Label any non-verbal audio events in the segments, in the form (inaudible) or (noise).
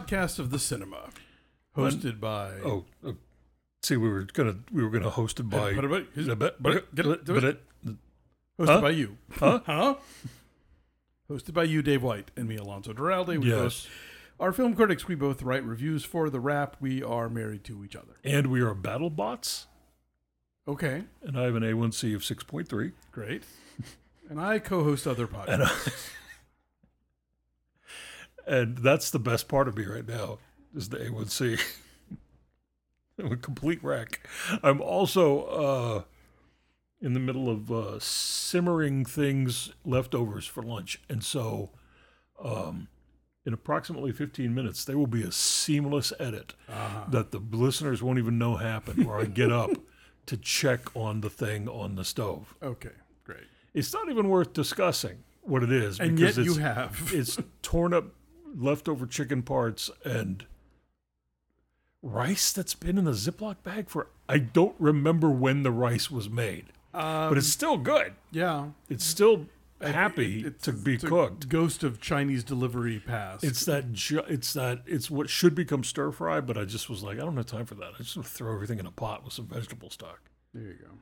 podcast of the cinema, hosted by. Oh, uh, see, we were gonna we were gonna host it by. But- but- but- but- get it- but it. it- hosted huh? by you. Huh? (laughs) Huh? Hosted by you, Dave White, and me, Alonso Duralde. We Yes. both are film critics. We both write reviews for the Wrap. We are married to each other. And we are battle bots, Okay, and I have an A1C of six point three. great. (laughs) And I co-host other And, podcasts. (laughs) and that's the best part of me right now is the A1C. (laughs) I'm a complete wreck. I'm also uh, in the middle of uh, simmering things leftovers for lunch, and so um, in approximately 15 minutes there will be a seamless edit Uh-huh. that the listeners won't even know happened. Where I get up (laughs) to check on the thing on the stove. Okay, great. It's not even worth discussing what it is And because yet you have. it's torn up leftover chicken parts and rice that's been in a Ziploc bag for I don't remember when the rice was made, Um, but it's still good. yeah. It's still happy It's- to be cooked. Ghost of Chinese delivery past. It's that ju- it's that it's what should become stir fry, but I just was like, I don't have time for that. I just want to throw everything in a pot with some vegetable stock. there you go.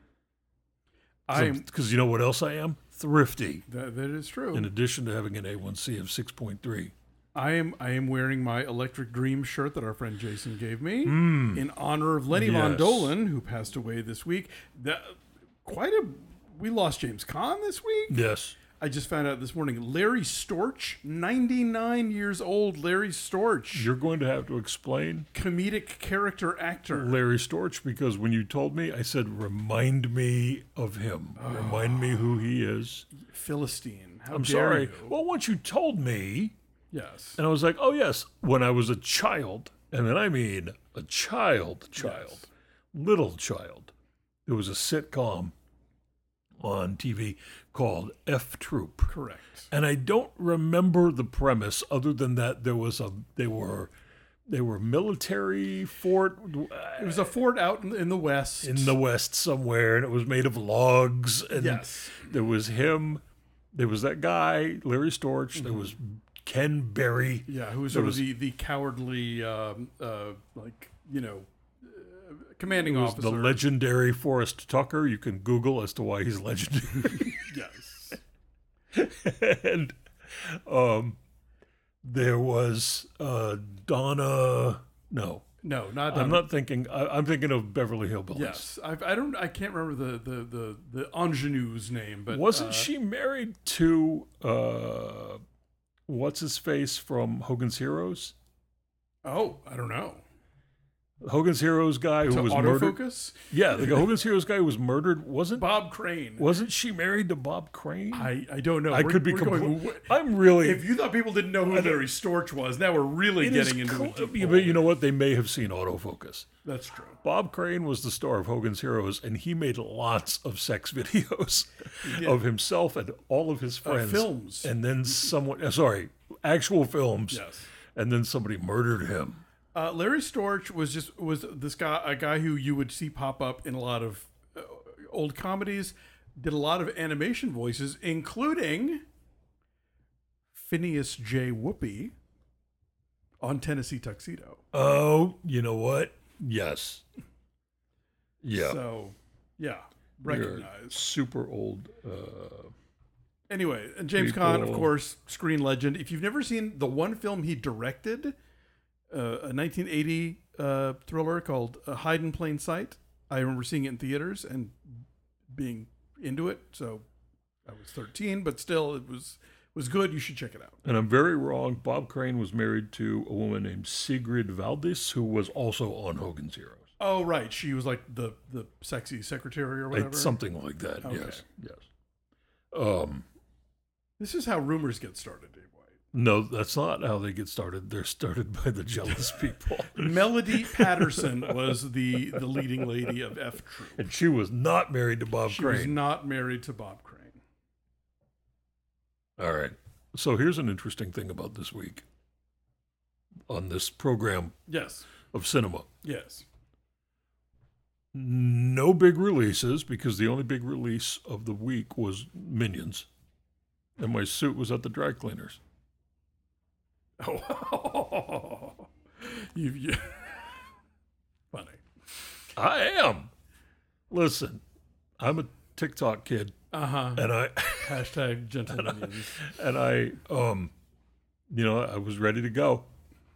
I'm Because you know what else I am? Thrifty. that, that is true. In addition to having an A1C of 6.3. I am I am wearing my Electric Dream shirt that our friend Jason gave me Mm. in honor of Lenny Von Yes. Dohlen, who passed away this week. That quite a we lost James Caan this week. Yes. I just found out this morning. Larry Storch, 99 years old. Larry Storch, You're going to have to explain comedic character actor. Larry Storch because when you told me, I said, remind me of him. Remind me who he is. Philistine. How I'm sorry. you? Well, once you told me, yes. and I was like, oh, yes, when I was a child, and then I mean a child, child, little child, there was a sitcom on TV called F Troop. Correct. and I don't remember the premise other than that there was a they were they were military fort It was a fort out in, the west. in the west somewhere and it was made of logs and yes. there was him there was that guy Larry Storch there mm-hmm. was Ken Berry Yeah, who was sort was- of the, the cowardly, um, uh, like, you know, uh, commanding officer. the legendary Forrest Tucker you can google as to why he's legendary (laughs) yes. (laughs) and um there was uh Donna no No, not. I'm um, not thinking. I, I'm thinking of Beverly Hillbillies. Yes, I, I don't. I can't remember the the the, the ingenue's name, but Wasn't uh, she married to uh, what's his face from Hogan's Heroes? Oh, I don't know. Hogan's Heroes guy who To was murdered. Yeah, the (laughs) Hogan's Heroes guy who was murdered. Wasn't Bob Crane. wasn't she married to Bob Crane? I I don't know. I We're- could be completely. I'm really. If you thought people didn't know who Larry Storch was, now we're really it getting into cool- a deep yeah, hole. but you know what? They may have seen Auto Focus. That's true. Bob Crane was the star of Hogan's Heroes, and he made lots of sex (laughs) videos of himself and all of his friends. films. And then someone, uh, sorry, actual films. Yes. And then somebody murdered him. Uh, Larry Storch was just was this guy a guy who you would see pop up in a lot of uh, old comedies. Did a lot of animation voices, including Phineas J. Whoopee on Tennessee Tuxedo. Oh, you know what? Yes. Yeah. So, yeah, recognized. super old. Uh, Anyway, and James Caan, of course, screen legend. If you've never seen the one film he directed, a 1980 uh, thriller called uh, Hide in Plain Sight, I remember seeing it in theaters and being into it. So I was 13, but still, it was was good. You should check it out. and I'm very wrong. Bob Crane was married to a woman named Sigrid Valdis, who was also on Hogan's Heroes. Oh, right, she was like the the sexy secretary or whatever. It's something like that. Okay. Yes. Yes. Um, This is how rumors get started. No, that's not how they get started. They're started (laughs) by the jealous (laughs) people. Melody (laughs) Patterson was the the leading lady of F Troop. and she was not married to Bob Crane. She was not married to Bob Crane. All right. So here's an interesting thing about this week on this program Yes. of cinema. Yes. No big releases because the only big release of the week was Minions. And my suit was at the dry cleaners. (laughs) Oh, you, you (laughs) funny. I am. Listen, I'm a TikTok kid, Uh huh. and I (laughs) Hashtag gentlemen. and I um, you know, I was ready to go.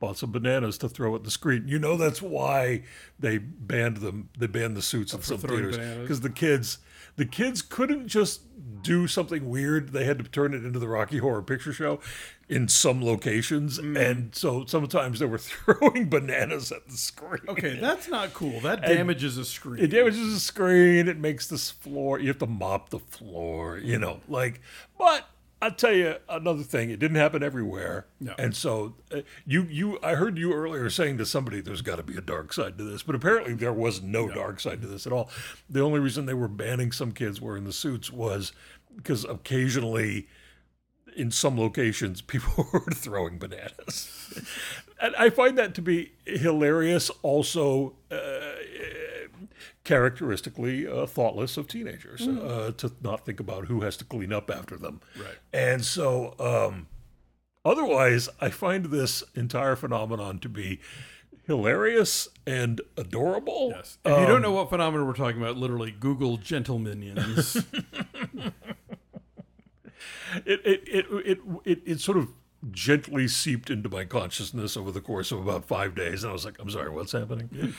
Bought some bananas to throw at the screen. You know that's why they banned them. They banned the suits in some theaters because the kids, the kids couldn't just do something weird. They had to turn it into the Rocky Horror Picture Show in some locations, Mm. and so sometimes they were (laughs) throwing bananas at the screen. Okay, that's not cool. That damages a screen. It damages the screen. It makes this floor. You have to mop the floor. You know, like. But I'll tell you another thing. It didn't happen everywhere. No. And so uh, you you I heard you earlier saying to somebody there's got to be a dark side to this, but apparently there was no, dark side to this at all. The only reason they were banning some kids wearing the suits was because occasionally in some locations people (laughs) were throwing bananas. and I find that to be hilarious also uh, characteristically uh, thoughtless of teenagers uh, to not think about who has to clean up after them. Right. And so, um, otherwise, I find this entire phenomenon to be hilarious and adorable. Yes. If you don't know what phenomenon we're talking about, literally Google gentle minions. (laughs) It it, it it it it sort of gently seeped into my consciousness over the course of about five days, and I was like, "I'm sorry, what's happening?"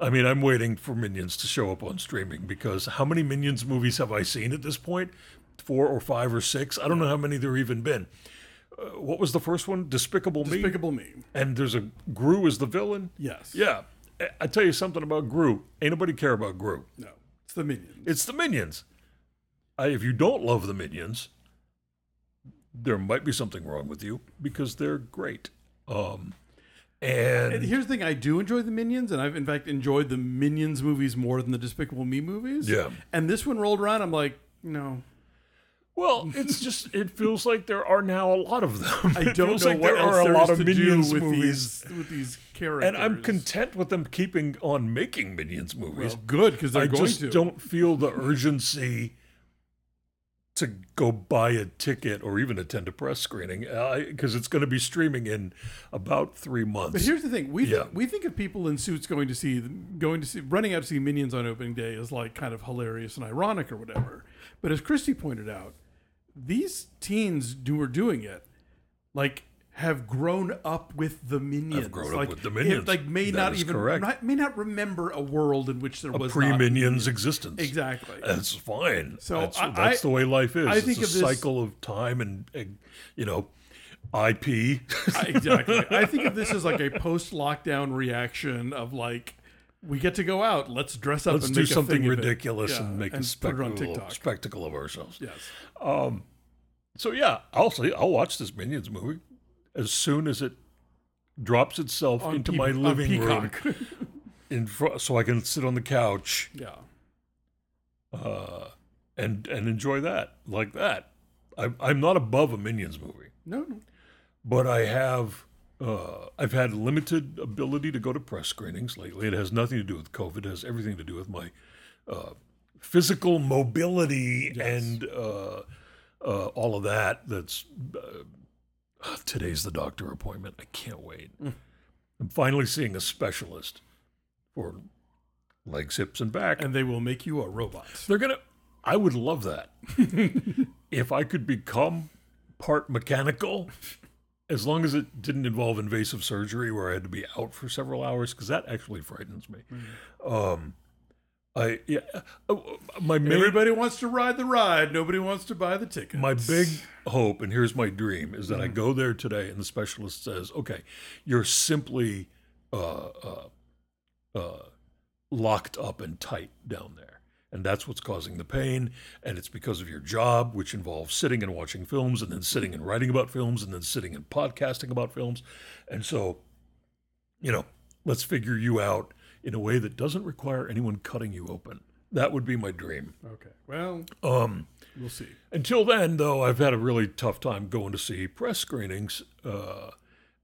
I mean, I'm waiting for Minions to show up on streaming because how many Minions movies have I seen at this point? Four or five or six? I don't know how many there even been. Uh, what was the first one? Despicable, Me. Despicable Me. And there's a Gru as the villain. Yes. Yeah, I- I tell you something about Gru. Ain't nobody care about Gru. No. It's the minions. It's the Minions. I, if you don't love the Minions, there might be something wrong with you because they're great. Um, And and here's the thing: I do enjoy the Minions, and I've in fact enjoyed the Minions movies more than the Despicable Me movies. Yeah. And this one rolled around, I'm like, no, well, (laughs) it's just it feels like there are now a lot of them. I don't know like what there else are a lot of Minions with movies, these with these characters. and I'm content with them keeping on making Minions movies. Well, good because they're I going just to. don't feel the urgency to go buy a ticket or even attend a press screening uh, because it's going to be streaming in about three months. But here's the thing: we Yeah. we think of people in suits going to see going to see running out to see Minions on opening day as like kind of hilarious and ironic or whatever. But as Christy pointed out, these teens who are doing it, like, have grown up with the Minions. Have grown up like, with the it, Minions. like, may That not is even correct. not- may not remember a world in which there was pre not Minions existence. Exactly. That's fine. So that's, I- that's the way life is. I it's think a of this- cycle of time and, uh, you know, IP. exactly. I think of this as like a post-lockdown reaction of like, we get to go out. Let's dress up Let's and do a something thing ridiculous Yeah, and make a put spectacle, spectacle of ourselves. Yes. So yeah, I'll see. I'll watch this Minions movie as soon as it drops itself On into Pe- my living room, (laughs) in fr- so I can sit on the couch yeah. uh, and and enjoy that like that. I'm I'm not above a Minions movie. No, no. but I have uh, I've had limited ability to go to press screenings lately. It has nothing to do with COVID. It has everything to do with my uh, physical mobility and uh, uh, all of that. That's uh, today's the doctor appointment. I can't wait. I'm finally seeing a specialist for legs, hips, and back. And they will make you a robot. They're gonna. I would love that (laughs) if I could become part mechanical, as long as it didn't involve invasive surgery where I had to be out for several hours, because that actually frightens me. Um, I yeah, uh, my main, Everybody wants to ride the ride. Nobody wants to buy the ticket. my big hope, and here's my dream, is that I go there today and the specialist says, "Okay, you're simply uh, uh, uh, locked up and tight down there, and that's what's causing the pain, and it's because of your job, which involves sitting and watching films, and then sitting and writing about films, and then sitting and podcasting about films, and so, you know, let's figure you out in a way that doesn't require anyone cutting you open." That would be my dream. okay. Well, Um, we'll see. until then, though, I've had a really tough time going to see press screenings. Uh,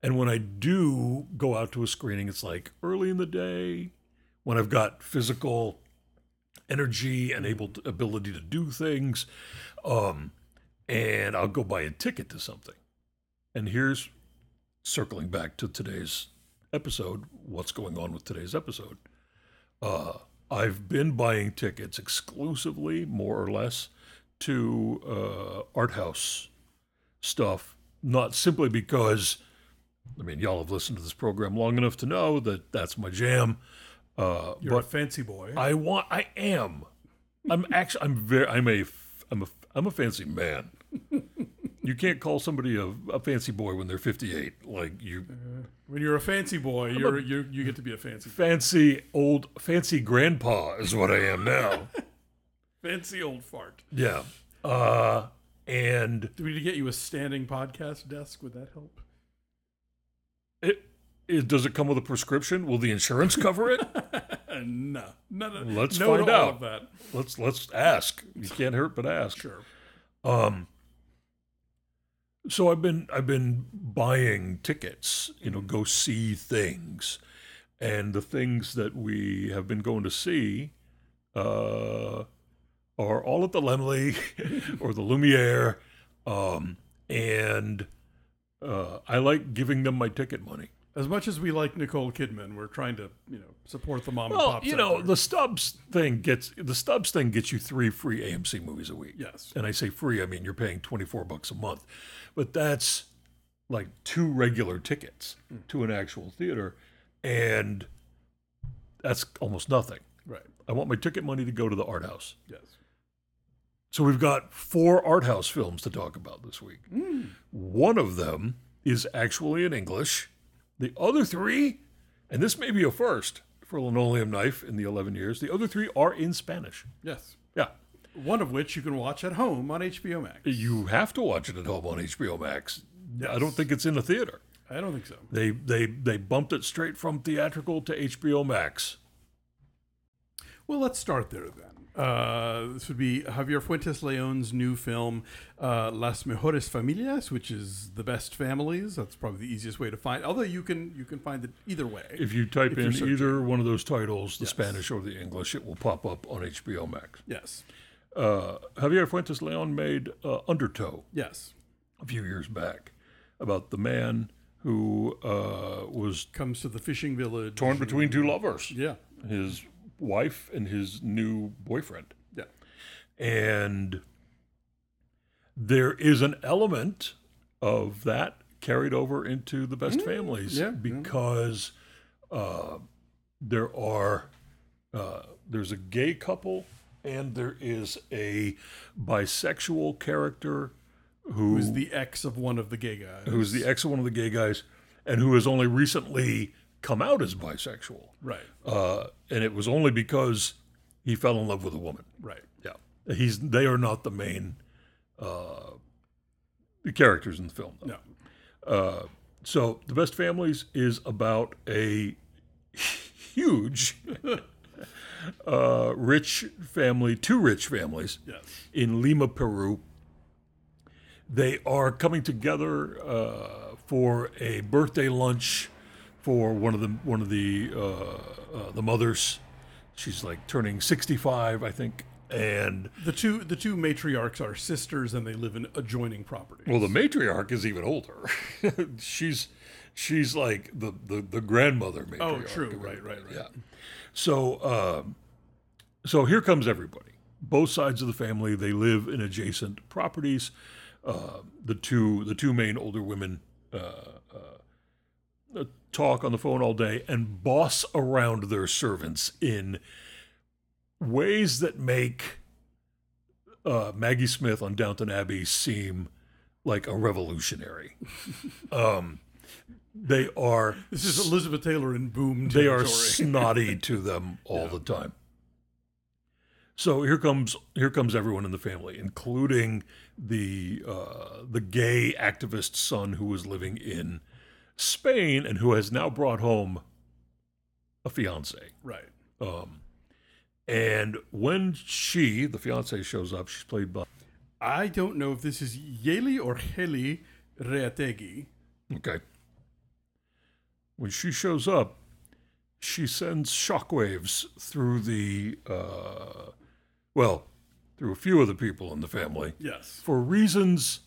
and when I do go out to a screening, it's like early in the day when I've got physical energy and able to, ability to do things. Um, and I'll go buy a ticket to something. And here's circling back to today's episode, what's going on with today's episode? Uh, I've been buying tickets exclusively, more or less, to uh, art house stuff, not simply because, I mean, y'all have listened to this program long enough to know that that's my jam. Uh, You're a fancy boy. I want, I am. I'm actually, I'm very, I'm a, I'm a, I'm a fancy man. You can't call somebody a, a fancy boy when they're 58. Like you, when you're a fancy boy, you're you you get to be a fancy fancy old, fancy grandpa is what I am now. (laughs) fancy old fart. yeah. Uh, and Do we need to get you a standing podcast desk? Would that help? it, it does it come with a prescription? Will the insurance cover it? (laughs) no, no, no. Let's no find out. that. let's let's ask. You can't hurt but ask. Sure. Um, so I've been I've been buying tickets, you know, go see things, and the things that we have been going to see uh, are all at the Laemmle (laughs) or the Lumiere, um, and uh, I like giving them my ticket money. As much as we like Nicole Kidman, we're trying to you know support the mom and pop. Well, you know, the Stubs thing gets the Stubs thing gets you three free AMC movies a week. yes, and I say free, I mean you're paying 24 bucks a month. But that's like two regular tickets hmm. to an actual theater and that's almost nothing. right. I want my ticket money to go to the art house. Yes. So we've got four art house films to talk about this week. Hmm. One of them is actually in English. The other three, and this may be a first for Linoleum Knife in the 11 years, the other three are in Spanish. Yes. Yeah. One of which you can watch at home on HBO Max. You have to watch it at home on HBO Max. I don't think it's in a theater. I don't think so. They they they bumped it straight from theatrical to HBO Max. Well, let's start there then. Uh, this would be Javier Fuentes Leon's new film, uh, Las Mejores Familias, which is the best families. That's probably the easiest way to find. Although you can you can find it either way. If you type If in either one of those titles, the Yes. Spanish or the English, it will pop up on HBO Max. yes, Uh, Javier Fuentes Leon made uh, Undertow yes, a few years back about the man who uh, was comes to the fishing village. torn between two lovers, Yeah, his wife and his new boyfriend. yeah, And there is an element of that carried over into the best families Mm, yeah, yeah. because uh, there are uh, there's a gay couple and there is a bisexual character who who's the ex of one of the gay guys? who's the ex of one of the gay guys and who has only recently come out as bisexual right, uh, and it was only because he fell in love with a woman right. yeah, he's they are not the main uh, characters in the film. Though. No, Uh, so the best families is about a huge (laughs) uh, rich family, two rich families yes, in Lima, Peru. They are coming together uh, for a birthday lunch for one of the one of the uh, uh, the mothers. She's like turning sixty five, I think, and the two the two matriarchs are sisters, and they live in adjoining properties. well, the matriarch is even older. (laughs) she's she's like the the, the grandmother matriarch. Oh, true. Right, right, right. Yeah. So um, so here comes everybody. Both sides of the family. They live in adjacent properties. Uh, the two the two main older women uh, talk on the phone all day and boss around their servants in ways that make uh, Maggie Smith on Downton Abbey seem like a revolutionary. (laughs) um, they are this is Elizabeth Taylor in Boom. they are snotty (laughs) to them all the time. So here comes here comes everyone in the family, including the uh, the gay activist son who was living in Spain and who has now brought home a fiance. right. Um, and when she, the fiance, shows up, she's played by I don't know if this is Yeli or Heli Reategi. Okay. When she shows up, she sends shockwaves through the, uh, well, through a few of the people in the family Yes. for reasons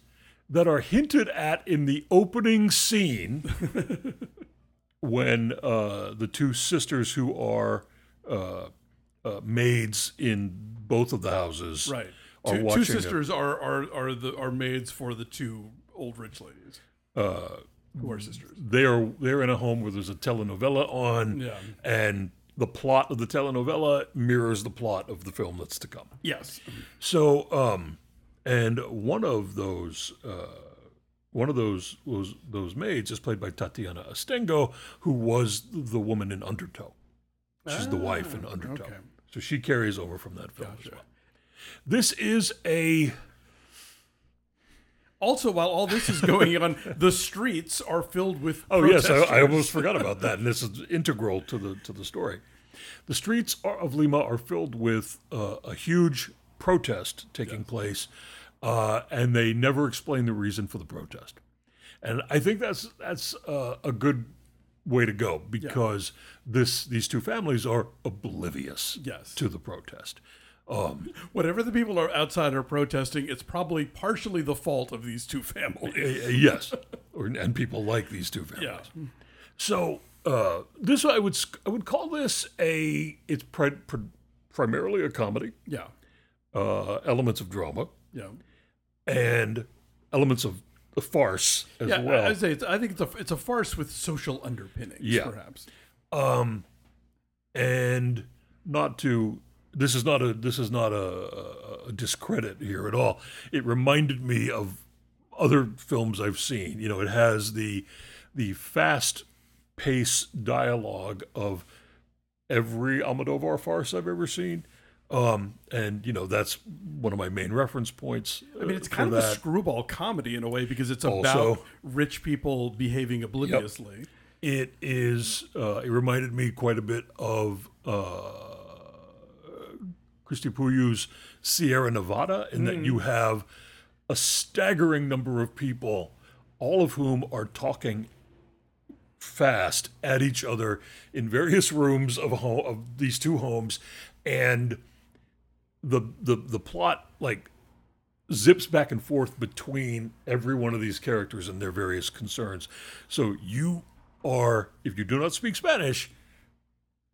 that are hinted at in the opening scene (laughs) when uh, the two sisters who are uh, uh, maids in both of the houses Right. are Two, watching two it. sisters are, are are the are maids for the two old rich ladies Uh, who are sisters. they're they're in a home where there's a telenovela on, Yeah. and the plot of the telenovela mirrors the plot of the film that's to come. Yes. So, um, and one of those, uh, one of those those those maids is played by Tatiana Astengo, who was the woman in Undertow. She's the wife in Undertow. okay. So she carries over from that film Gotcha. as well. This is a Also, while all this is going on, (laughs) the streets are filled with. Oh yes, I, I almost forgot about that, and this is integral to the to the story. The streets are, of Lima are filled with uh, a huge protest taking place, uh, and they never explain the reason for the protest. And I think that's that's uh, a good way to go because this these two families are oblivious Yes. to the protest. Um, (laughs) Whatever the people are outside are protesting, it's probably partially the fault of these two families. Uh, yes, or, and people like these two families. Yeah. So uh, this I would I would call this a it's pri- pri- primarily a comedy, Yeah. uh, elements of drama, Yeah. And elements of the farce as Yeah. well. I, say it's, I think it's a it's a farce with social underpinnings. Yeah. Perhaps. um, and not to this is not a this is not a, a discredit here at all. It reminded me of other films I've seen. You know, it has the the fast pace dialogue of every Almodovar farce I've ever seen. Um, and you know that's one of my main reference points. I mean, it's uh, kind of a screwball comedy in a way because it's about Also- rich people behaving obliviously. It is. Uh, it reminded me quite a bit of uh, Cristi Puiu's Sierra Nevada, in that you have a staggering number of people, all of whom are talking fast at each other in various rooms of home, of these two homes, and the the the plot like zips back and forth between every one of these characters and their various concerns. So you are, if you do not speak Spanish,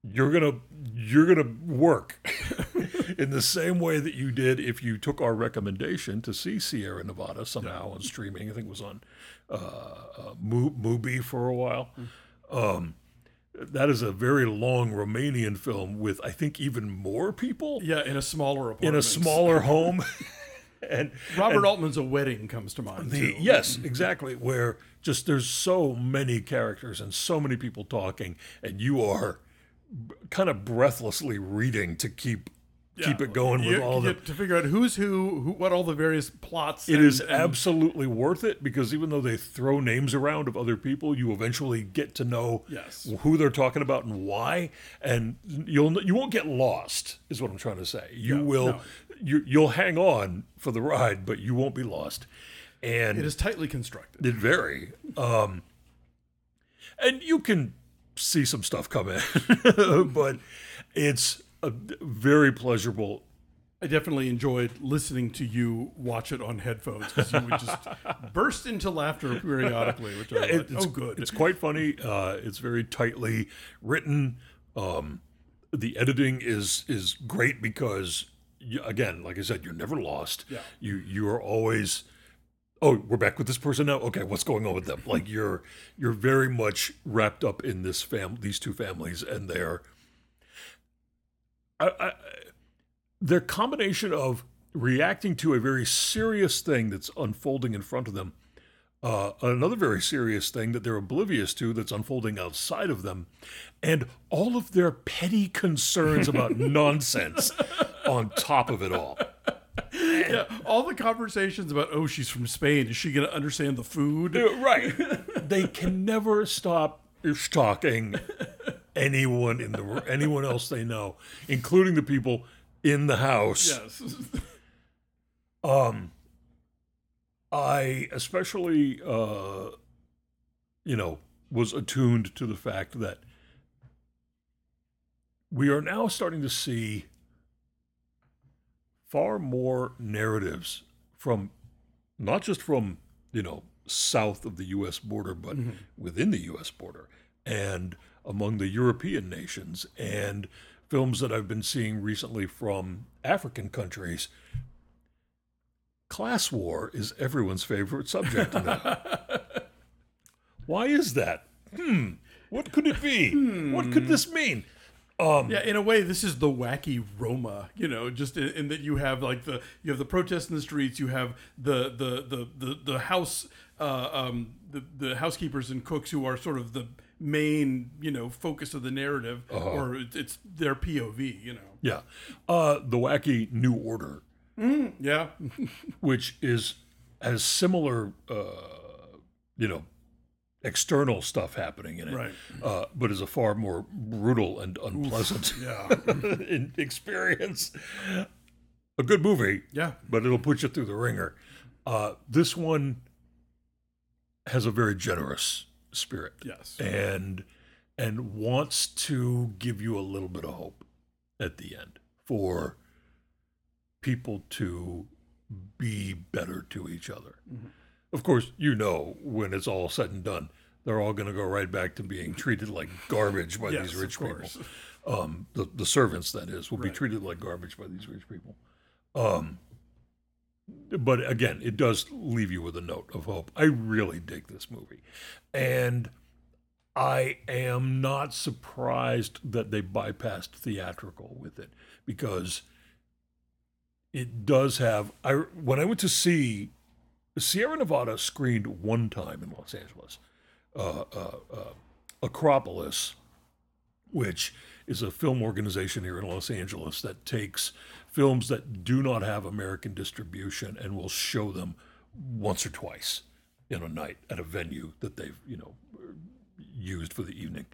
you're gonna you're gonna work (laughs) in the same way that you did if you took our recommendation to see Sieranevada somehow on streaming. I think it was on uh, uh, Mubi for a while. Um, that is a very long Romanian film with I think even more people Yeah, in a smaller apartment. in a smaller home. (laughs) and Robert Altman's A Wedding comes to mind. the, too. yes, mm-hmm. exactly. Where just there's so many characters and so many people talking, and you are b- kind of breathlessly reading to keep keep it going with You- all the. to figure out who's who, who, what all the various plots. It and- is and- absolutely worth it because even though they throw names around of other people, you eventually get to know Yes. who they're talking about and why, and you'll you won't get lost. Is what I'm trying to say. You will no. you you'll hang on for the ride, but you won't be lost. And It is tightly constructed. It very, Um, and you can see some stuff come in, (laughs) but it's a very pleasurable. I definitely enjoyed listening to you watch it on headphones because you would just (laughs) burst into laughter periodically, which I was it's, oh, good. It's quite funny. Uh, it's very tightly written. Um, the editing is is great because, you, again, like I said, you're never lost. Yeah. You you are always. Oh, we're back with this person now. Okay, what's going on with them? Like you're you're very much wrapped up in this fam these two families and their. I, I, their combination of reacting to a very serious thing that's unfolding in front of them uh, another very serious thing that they're oblivious to that's unfolding outside of them, and all of their petty concerns about (laughs) nonsense on top of it all. yeah, all the conversations about, oh, she's from Spain. Is she going to understand the food? Right. They can never stop stalking anyone in the anyone else they know, including the people in the house. Yes. (laughs) Um, I especially, uh, you know, was attuned to the fact that we are now starting to see far more narratives from not just from you know, south of the U.S. border, but within the U.S. border, and among the European nations, and films that I've been seeing recently from African countries. Class war is everyone's favorite subject. (laughs) Why is that? Hmm. What could it be? What could this mean? Yeah, in a way, this is the wacky Roma. You know, just in, in that you have like the you have the protests in the streets, you have the the the the, the house uh, um, the the housekeepers and cooks who are sort of the main you know focus of the narrative, or it's their POV. You know, Yeah. Uh, the wacky New Order, yeah, (laughs) which is has similar, uh, you know, external stuff happening in it, Right. uh, but is a far more brutal and unpleasant yeah, (laughs) in experience. A good movie, yeah. but it'll put you through the ringer. Uh, this one has a very generous spirit. Yes. and and wants to give you a little bit of hope at the end for people to be better to each other. Of course, you know when it's all said and done, they're all going to go right back to being treated like garbage by Yes, these rich people. Um, the the servants, that is, will be treated like garbage by these rich people. Um, but again, it does leave you with a note of hope. I really dig this movie, and I am not surprised that they bypassed theatrical with it because it does have. I when I went to see Sieranevada screened one time in Los Angeles, uh, uh, uh, Acropolis, which is a film organization here in Los Angeles that takes films that do not have American distribution and will show them once or twice in a night at a venue that they've you know used for the evening.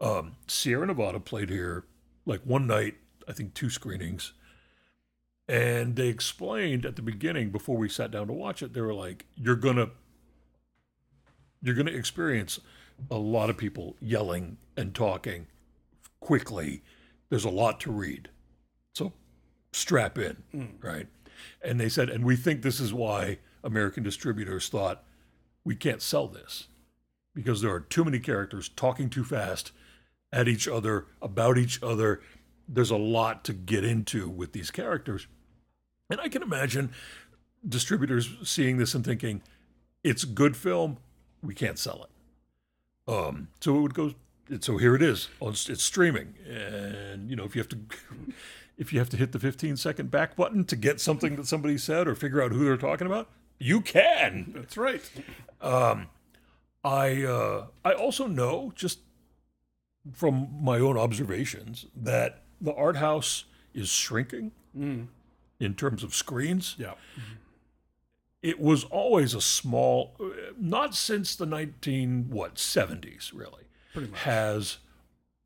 Um, Sieranevada played here like one night, I think two screenings. And they explained at the beginning before we sat down to watch it, they were like, You're gonna you're gonna experience a lot of people yelling and talking quickly. There's a lot to read. So strap in, right? And they said, and we think this is why American distributors thought we can't sell this because there are too many characters talking too fast at each other, about each other. There's a lot to get into with these characters. And I can imagine distributors seeing this and thinking, it's good film, we can't sell it. Um, so it would go. So here it is. It's streaming, and you know if you have to, (laughs) if you have to hit the 15 second back button to get something that somebody said or figure out who they're talking about, you can. That's right. I uh, I also know just from my own observations that the art house is shrinking in terms of screens. Yeah. It was always a small, not since the nineteen what seventies really Pretty much. has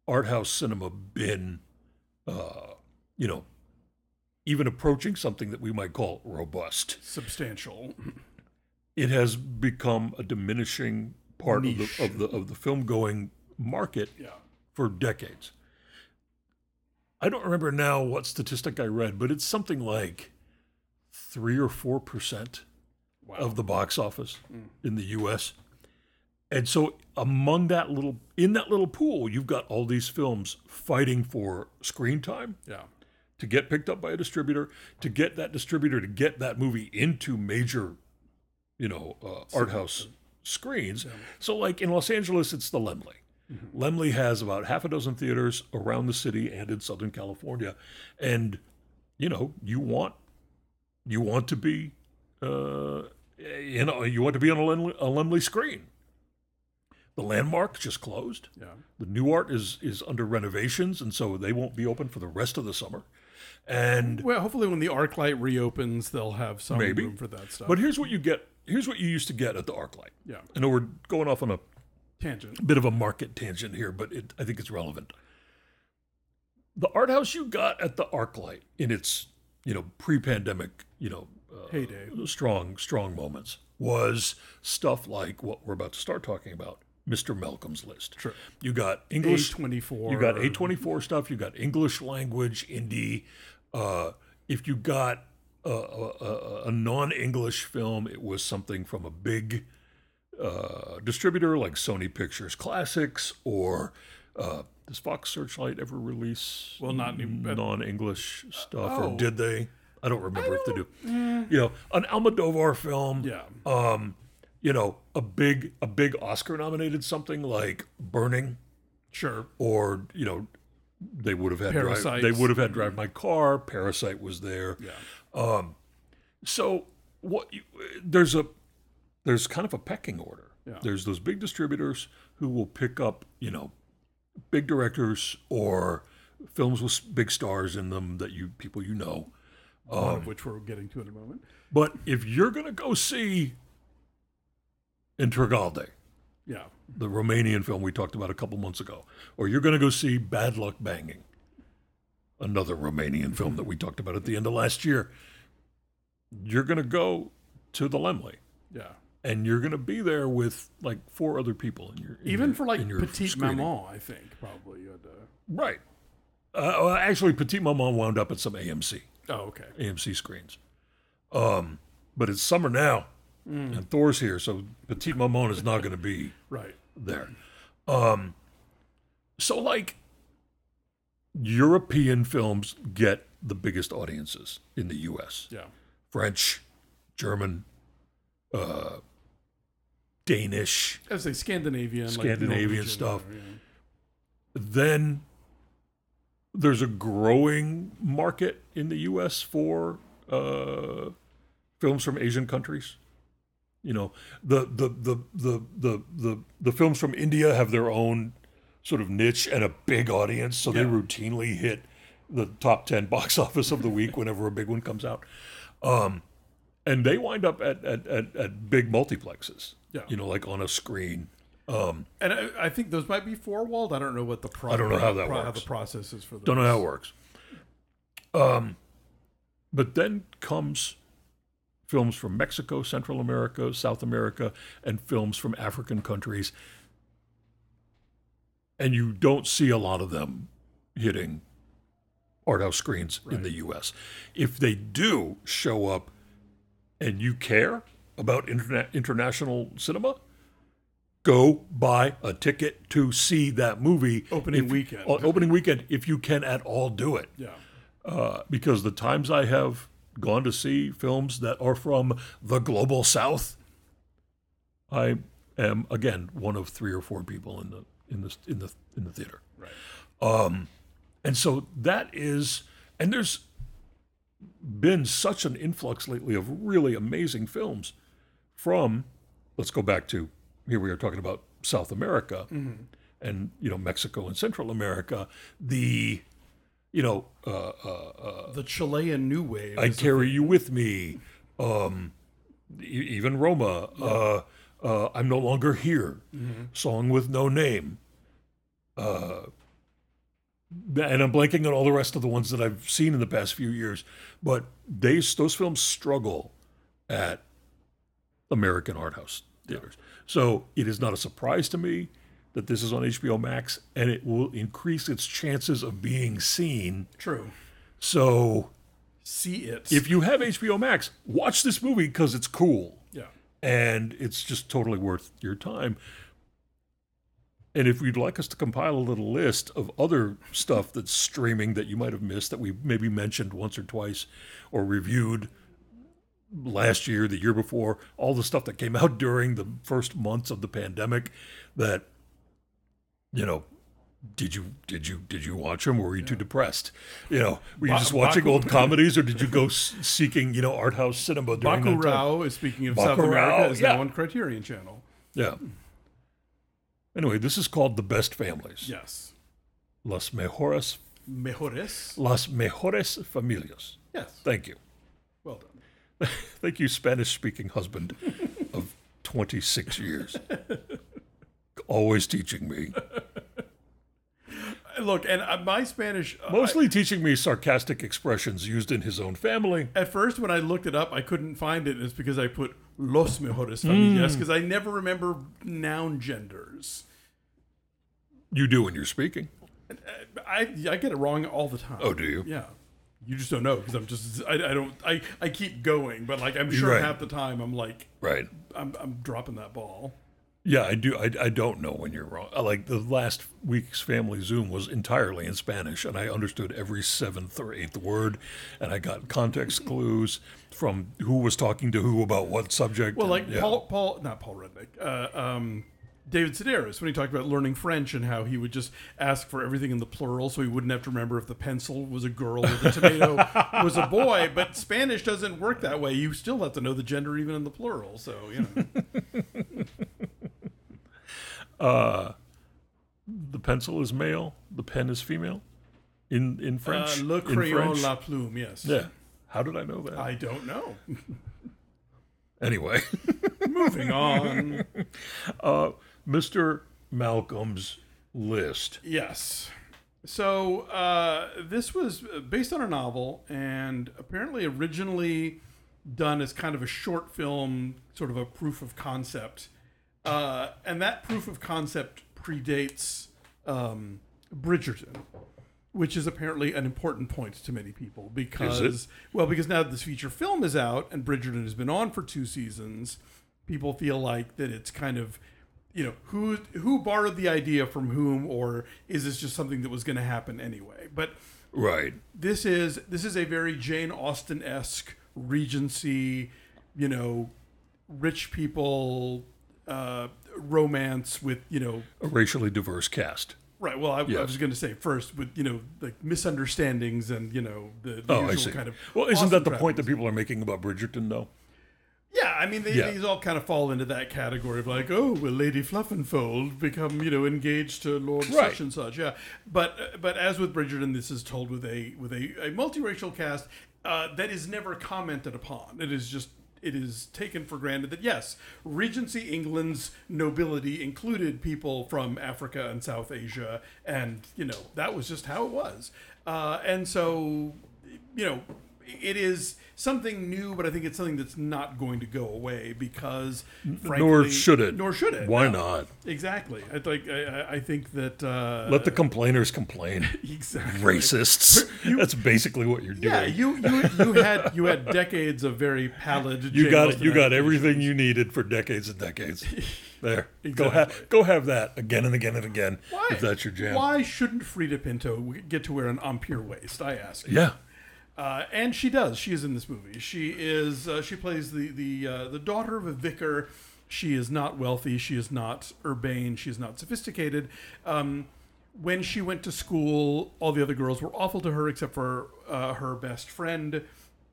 art house cinema been, uh, you know, even approaching something that we might call robust. Substantial. it has become a diminishing part of the, of the of the film going market Yeah. for decades. I don't remember now what statistic I read, but it's something like three or four percent Wow. of the box office hmm. in the U.S. And so, among that little in that little pool, you've got all these films fighting for screen time Yeah. To get picked up by a distributor, to get that distributor to get that movie into major, you know, uh, art house screens. So, like in Los Angeles, it's the Laemmle. Laemmle has about half a dozen theaters around the city and in Southern California, and you know, you want you want to be, uh, you know, you want to be on a Laemmle, a Laemmle screen. The landmark just closed. Yeah. The Nuart is is under renovations, and so they won't be open for the rest of the summer. And Well, hopefully when the ArcLight reopens, they'll have some Maybe. room for that stuff. but here's what you get. Here's what you used to get at the ArcLight. yeah. I know we're going off on a Tangent. A bit of a market tangent here, but it, I think it's relevant. The art house you got at the ArcLight in its you know pre-pandemic you know uh, Heyday. strong strong moments was stuff like what we're about to start talking about, Mr. Malcolm's List. Sure. You got English A24. You got A24 stuff. You got English language, indie. Uh, if you got a, a, a non-English film. It was something from a big uh, distributor like Sony Pictures Classics or uh, does Fox Searchlight ever release Well, not any- non-English stuff, Oh. or did they? I don't remember if they do. You know, an Almodovar film. Yeah. Um, you know, a big a big Oscar-nominated something like Burning Sure. or you know they would have had drive, they would have had drive my car parasite was there Yeah. Um, so what you, there's a there's kind of a pecking order Yeah. there's those big distributors who will pick up you know big directors or films with big stars in them that you people you know Um, of which we're getting to in a moment. but if you're going to go see Intregalde Yeah. the Romanian film we talked about a couple months ago, or you're going to go see Bad Luck Banging, another Romanian film that we talked about at the end of last year. You're going to go to the Laemmle, Yeah. and you're going to be there with like four other people in your in Even your- for like Petite screening. Maman, I think probably you had to. right? Uh, well, actually, Petite Maman wound up at some AMC Oh, okay. AMC screens, um, but it's summer now, and Thor's here, so Petite Maman is not going to be (laughs) Right. there. Um, so like European films get the biggest audiences in the U.S. Yeah. French, German, uh, Danish. I say Scandinavian, Scandinavian like stuff. or, yeah. Then there's a growing market in the U.S. for uh, films from Asian countries. You know, the the the the the the, the films from India have their own sort of niche and a big audience, so they routinely hit the top ten (laughs) box office of the week whenever a big one comes out. Um, and they wind up at, at, at, at big multiplexes. Yeah. You know, like on a screen. And I, I think those might be four walled. I don't know what the pro- I don't know how that How works. the process is for those. Don't know how it works. Um, but then comes films from Mexico, Central America, South America, and films from African countries. And you don't see a lot of them hitting art house screens in the US. If they do show up and you care about interna- international cinema, go buy a ticket to see that movie Opening If- weekend. uh, opening weekend if you can at all do it Yeah. uh, because the times I have gone to see films that are from the global south, I am again one of three or four people in the in the in the in the theater. Right. Um, and so that is, and there's been such an influx lately of really amazing films from, let's go back to here we are talking about South America and, you know, Mexico and Central America. The, you know, uh, uh, The Chilean New Wave. I carry you with me. Um, even Roma. Uh, uh, I'm no longer here. Song with no name. Uh, and I'm blanking on all the rest of the ones that I've seen in the past few years. But they those films struggle at American art house theaters. So it is not a surprise to me that this is on HBO Max, and it will increase its chances of being seen. True. So See it. if you have HBO Max, watch this movie because it's cool yeah. and it's just totally worth your time. And if you'd like us to compile a little list of other stuff that's streaming that you might have missed that we maybe mentioned once or twice or reviewed last year, the year before, all the stuff that came out (laughs) during the first months of the pandemic that you know did you did you did you watch them or were you too depressed you know were you Ba- just watching Baku- old (laughs) comedies or did you go s- seeking you know art house cinema during that time? Is speaking of South America is yeah. now on Criterion Channel. Yeah. Anyway, this is called The Best Families. Yes. Las mejores, Mejores. las mejores familias. Yes. Thank you. Well done. (laughs) Thank you, Spanish speaking husband of 26 years. (laughs) Always teaching me. Look, and uh, my Spanish. Uh, Mostly teaching me sarcastic expressions used in his own family. at first, when I looked it up, I couldn't find it. and It's because I put los mejores familias Hmm. because I never remember noun genders. You do when you're speaking. I I get it wrong all the time. Oh, do you? Yeah. You just don't know because I'm just I, I don't I, I keep going, but like I'm sure Right. half the time I'm like Right. I'm I'm dropping that ball. Yeah, I do. I, I don't know when you're wrong. Like the last week's family Zoom was entirely in Spanish, and I understood every seventh or eighth word, and I got context clues from who was talking to who about what subject. Well, and- like yeah. Paul Paul not Paul Rudnick, uh, um, David Sedaris when he talked about learning French and how he would just ask for everything in the plural so he wouldn't have to remember if the pencil was a girl or the tomato (laughs) was a boy. But Spanish doesn't work that way. You still have to know the gender even in the plural. So you know. The pencil is male, the pen is female, in in Uh, French. le in crayon, la plume. Yes. Yeah. How did I know that? I don't know. anyway, (laughs) Moving on. Uh, Mr. Malcolm's list. Yes. So uh, this was based on a novel, and apparently originally done as kind of a short film, sort of a proof of concept. Uh, and that proof of concept predates um, Bridgerton, which is apparently an important point to many people because, well, because now this feature film is out and Bridgerton has been on for two seasons, people feel like that it's kind of you know who who borrowed the idea from whom or is this just something that was going to happen anyway but Right. this is this is a very jane austen-esque regency you know rich people uh romance with you know A racially diverse cast. right well i, I was going to say first with you know like misunderstandings and you know the, the Oh, usual kind of well, isn't that the point that people are making about Bridgerton, though? Yeah, I mean, they, Yeah. these all kind of fall into that category of like, oh, will Lady Flufferfold become, you know, engaged to Lord Right. such and such? Yeah, but but as with Bridgerton, this is told with a with a, a multiracial cast uh, that is never commented upon. It is just it is taken for granted that yes, Regency England's nobility included people from Africa and South Asia, and you know that was just how it was. Uh, and so, you know, it is something new, but I think it's something that's not going to go away because, frankly, nor should it. Nor should it. Why No. not? Exactly. I think I, I- think that uh, Let the complainers complain. (laughs) exactly Racists. (laughs) That's basically what you're doing. Yeah, you, you you had you had decades of very pallid. You got Austen you got everything you needed for decades and decades. (laughs) There, go Exactly. have go have that again and again and again Why, if that's your jam. Why shouldn't Freida Pinto get to wear an empire waist? I ask. You. Yeah, Uh, and she does. She is in this movie. She is. Uh, she plays the the uh, the daughter of a vicar. She is not wealthy. She is not urbane. She is not sophisticated. Um, when she went to school, all the other girls were awful to her, except for uh, her best friend,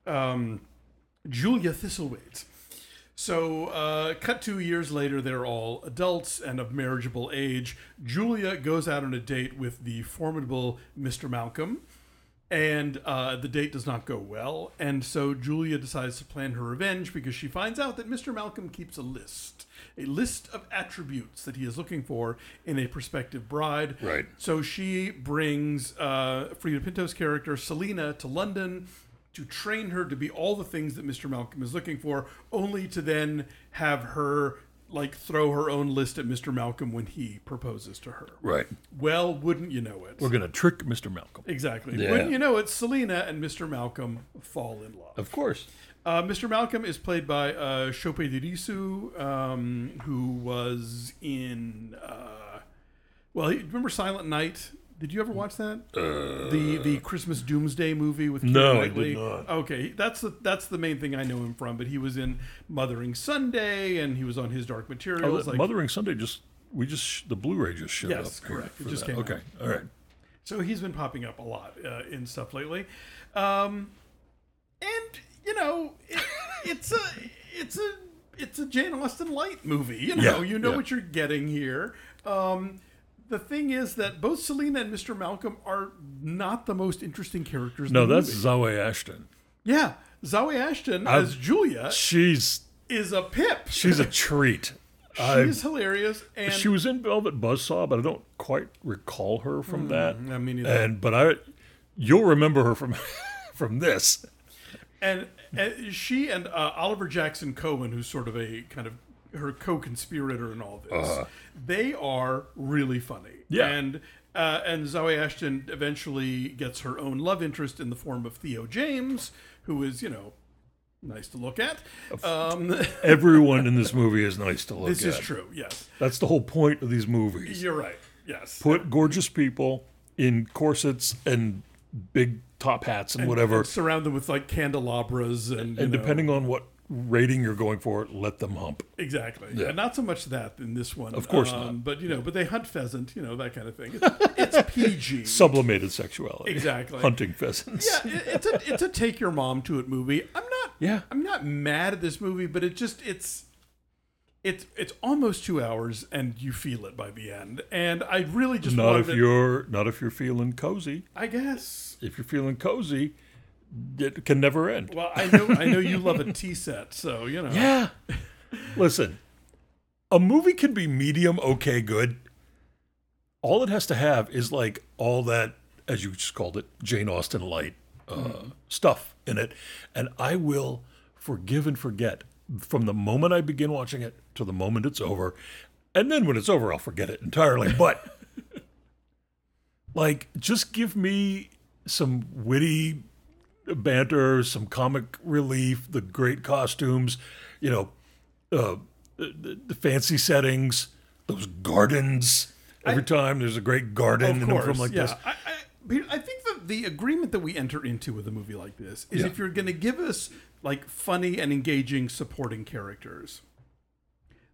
um, Julia Thistlewaite. So, uh, cut two years later, they're all adults and of marriageable age. Julia goes out on a date with the formidable Mr. Malcolm, and uh, the date does not go well. And so, Julia decides to plan her revenge because she finds out that Mr. Malcolm keeps a list a list of attributes that he is looking for in a prospective bride. Right. So, she brings uh, Freida Pinto's character, Selina, to London to train her to be all the things that Mr. Malcolm is looking for, only to then have her like throw her own list at Mr. Malcolm when he proposes to her. right. Well, wouldn't you know it? We're gonna trick Mr. Malcolm. Exactly. Yeah. Wouldn't you know it? Selina and Mr. Malcolm fall in love. Of course. Uh, Mr. Malcolm is played by uh, Sope Dirisu, um, who was in. Uh, well, he- remember Silent Night? Did you ever watch that? the the Christmas Doomsday movie with Keira No, I did not. Okay, that's the that's the main thing I know him from. But he was in Mothering Sunday, and he was on His Dark Oh, Materials. that like, Mothering Sunday just we just the Blu-ray just showed Yes, up. correct. It just that. came out. Okay. All right. So he's been popping up a lot uh, in stuff lately, um, and you know, it, it's a it's a it's a Jane Austen light movie. You know, Yeah, you know yeah. what you're getting here. Um, the thing is that both Selina and Mr. Malcolm are not the most interesting characters. No, in the that's. Zawe Ashton. yeah. Zawe Ashton I've- as Julia She's is a pip. she's a (laughs) treat. I, She's hilarious, and she was in Velvet Buzzsaw, but I don't quite recall her from that. I mean. And but I, you'll remember her from (laughs) from this. and, and she and uh, Oliver Jackson Cohen, who's sort of a kind of her co-conspirator in all this, they are really funny. Yeah. and Uh, and Zawe Ashton eventually gets her own love interest in the form of Theo James, who is, you know, nice to look at. Um, (laughs) Everyone in this movie is nice to look this at. This is true. Yes, That's the whole point of these movies. you're right. Yes, Put gorgeous people in corsets and big top hats and, whatever. And surround them with like candelabras and and know, depending on what rating you're going for, let them hump. exactly. Yeah. And not so much that in this one, Of course um, not. But you know, but they hunt pheasant. You know that kind of thing. It's, (laughs) it's PG. Sublimated sexuality. Exactly. Hunting pheasants. yeah, it- it's a it's a take your mom to it movie. I'm not Yeah. I'm not mad at this movie, but it just it's it's it's almost two hours and you feel it by the end. And I really just Not if it- you're not if you're feeling cozy. I guess. If you're feeling cozy, it can never end. Well, I know I know you love a tea set, so you know. Yeah. Listen, a movie can be medium, okay, good. All it has to have is like all that, as you just called it, Jane Austen light uh, stuff in it, and I will forgive and forget from the moment I begin watching it to the moment it's over, and then when it's over, I'll forget it entirely. But (laughs) like, just give me some witty banter, some comic relief, the great costumes, you know, uh, the, the fancy settings, those gardens. Every time there's a great garden in a film like yeah. this. I, I, I think that the agreement that we enter into with a movie like this is Yeah. if you're going to give us like funny and engaging supporting characters,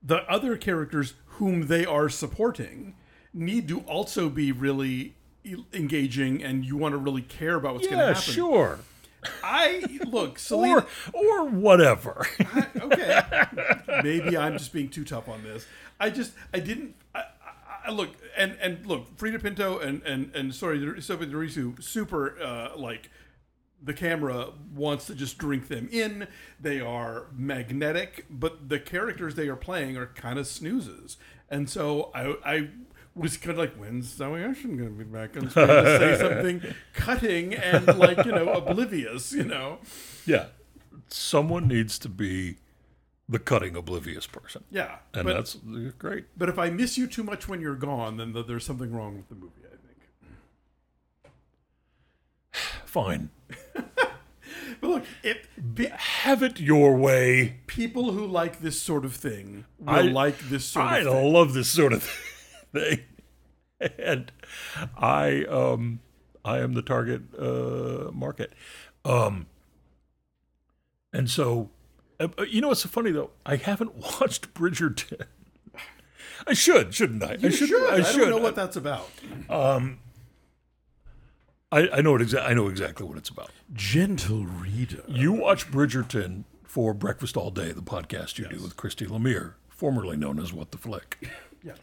the other characters whom they are supporting need to also be really engaging, and you want to really care about what's going to Yeah, happen. sure. I look, (laughs) Selina. Or or whatever. I- okay, (laughs) maybe I'm just being too tough on this. I just I didn't. I, I, look and and look, Freida Pinto and and and sorry, Sope Dirisu, super uh, like the camera wants to just drink them in. They are magnetic, but the characters they are playing are kind of snoozes, and so I I. Was kind of like, when's Zawe Ashton going to be back on screen to say (laughs) something cutting and like you know oblivious, you know? yeah. Someone needs to be the cutting oblivious person. Yeah, And but that's uh, great. But if I miss you too much when you're gone, then th- there's something wrong with the movie. I think. (sighs) Fine. (laughs) But look, it pe- Have it your way. people who like this sort of thing will I- like this sort I of thing. I love this sort of thing. (laughs) And I um I am the target uh market. Um and so uh, uh, you know what's so funny though? I haven't (laughs) watched Bridgerton. I should, shouldn't I? You I should. should. I I, should. don't know what that's about. I, I know what exa- I know exactly what it's about. Gentle reader. You watch Bridgerton for Breakfast All Day, the podcast you do with Christy Lemire, formerly known as What the Flick. Yes.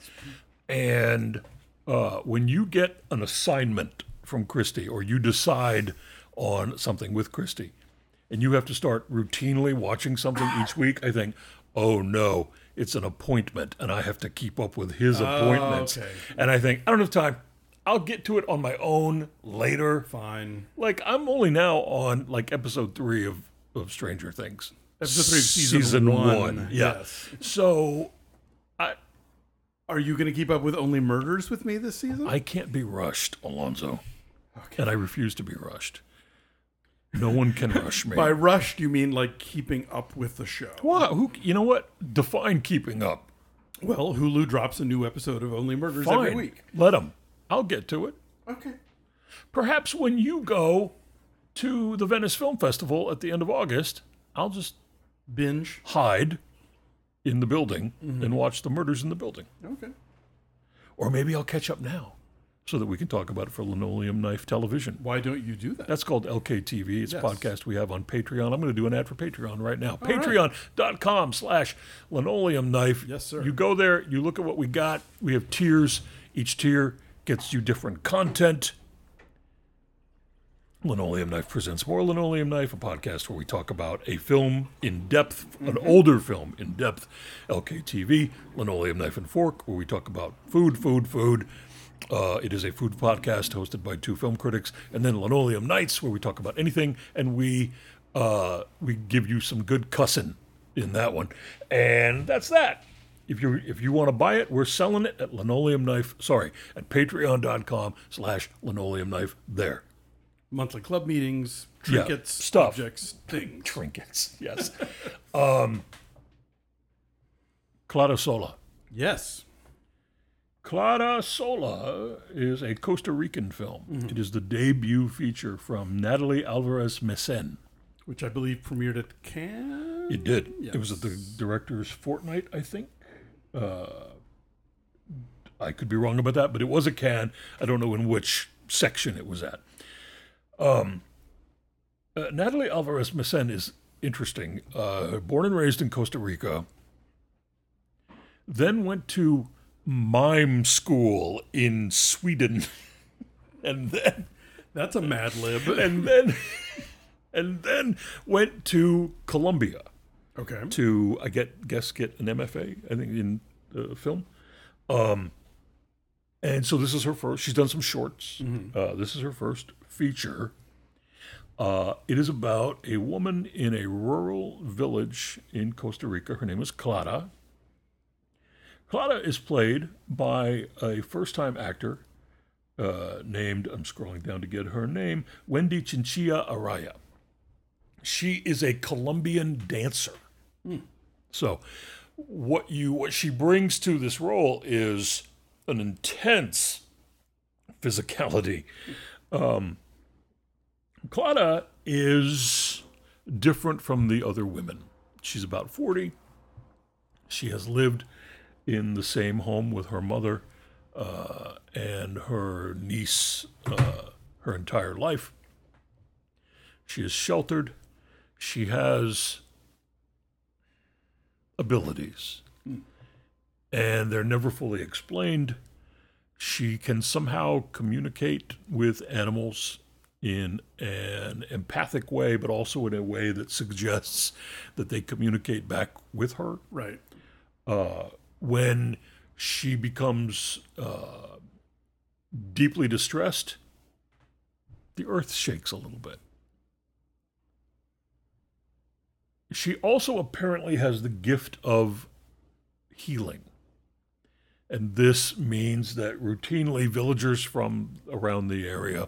And uh, when you get an assignment from Christy or you decide on something with Christy and you have to start routinely watching something each (laughs) week, I think, oh no, it's an appointment and I have to keep up with his appointments. Oh, okay. And I think, I don't have time. I'll get to it on my own later. Fine. Like, I'm only now on like episode three of, of Stranger Things. Episode three of season one. Yeah. Yes. So I, Are you going to keep up with Only Murders with me this season? I can't be rushed, Alonso. And I refuse to be rushed. No one can (laughs) rush me. By rushed, you mean like keeping up with the show? Why? Who? You know what? Define keeping up. Well, Hulu drops a new episode of Only Murders Fine. every week. Let them. I'll get to it. Okay. Perhaps when you go to the Venice Film Festival at the end of August, I'll just Binge. hide in the building Mm-hmm. and watch the murders in the building. Okay. Or maybe I'll catch up now so that we can talk about it for Linoleum Knife Television. Why don't you do that? That's called LKTV. It's Yes. a podcast we have on Patreon. I'm going to do an ad for Patreon right now. Patreon.com slash linoleum knife. Yes, sir. You go there, you look at what we got. We have tiers. Each tier gets you different content. Linoleum Knife presents More Linoleum Knife, a podcast where we talk about a film in depth, an older film in depth. LKTV, Linoleum Knife and Fork, where we talk about food, food, food. Uh, it is a food podcast hosted by two film critics, and then Linoleum Nights, where we talk about anything, and we uh, we give you some good cussing in that one, and that's that. if you if you want to buy it, we're selling it at Linoleum Knife. Sorry, at Patreon.com/slash Linoleum Knife. There, Monthly club meetings, Yeah, trinkets, stuff. objects, things. trinkets. (laughs) Yes. um, Clara Sola. Yes. Clara Sola is a Costa Rican film. It is the debut feature from Nathalie Álvarez Mesén. Which I believe premiered at Cannes. It did. It was at the director's fortnight, I think. Uh, I could be wrong about that, but it was a Cannes. I don't know in which section it was at. Um, uh, Nathalie Álvarez Mesén is interesting. Uh, born and raised in Costa Rica, then went to mime school in Sweden, (laughs) and then That's a Mad Lib. (laughs) and then and then went to Columbia Okay. to I get guess get an MFA I think in uh, film. Um, and so this is her first. She's done some shorts. Uh, this is her first feature. Uh, it is about a woman in a rural village in Costa Rica. Her name is Clara. Clara is played by a first-time actor uh, named I'm scrolling down to get her name Wendy Chinchilla Araya. She is a Colombian dancer. So, what you what she brings to this role is an intense physicality. Um, Clara is different from the other women. She's about forty. She has lived in the same home with her mother uh, and her niece uh, her entire life. She is sheltered. She has abilities, and they're never fully explained. She can somehow communicate with animals in an empathic way, but also in a way that suggests that they communicate back with her Right. when she becomes uh, deeply distressed, the earth shakes a little bit. She also apparently has the gift of healing. And this means that routinely villagers from around the area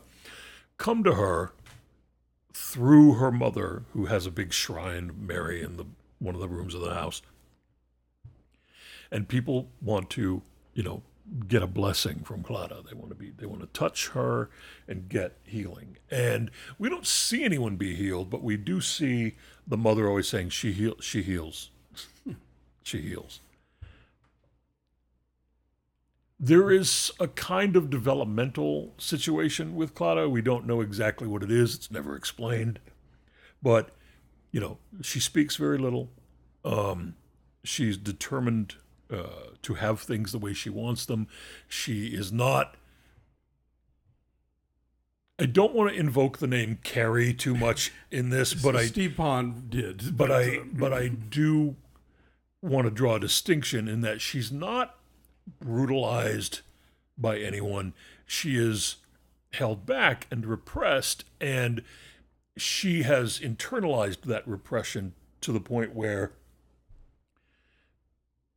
come to her through her mother, who has a big shrine, Mary, in the one of the rooms of the house and people want to, you know, get a blessing from Clara. They want to be, they want to touch her and get healing. And we don't see anyone be healed, but we do see the mother always saying, "She heal, she heals, (laughs) she heals." There is a kind of developmental situation with Clara. We don't know exactly what it is. It's never explained, but you know, she speaks very little. Um, she's determined uh, to have things the way she wants them. She is not. I don't want to invoke the name Carrie too much in this, but I Steve Pond did. but I uh, but I do want to draw a distinction in that she's not brutalized by anyone. She is held back and repressed, and she has internalized that repression to the point where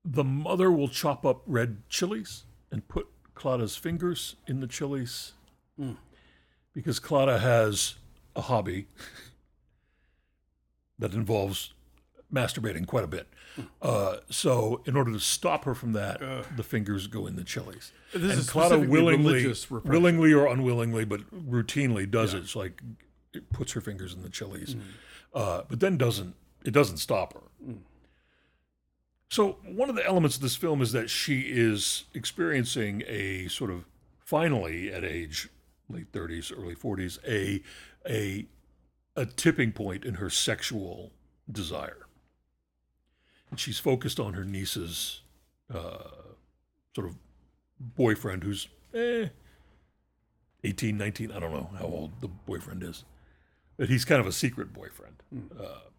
the mother will chop up red chilies and put Clara's fingers in the chilies hmm. because Clara has a hobby (laughs) that involves masturbating quite a bit. Uh, so, in order to stop her from that, the fingers go in the chilies. This and is Clara willingly, willingly or unwillingly, but routinely does it. It's like it puts her fingers in the chilies, uh, but then doesn't it doesn't stop her. So one of the elements of this film is that she is experiencing a sort of finally at age late 30s, early 40s, a a a tipping point in her sexual desire. And she's focused on her niece's uh, sort of boyfriend who's eh, 18, 19, I don't know how old the boyfriend is. But he's kind of a secret boyfriend. Uh,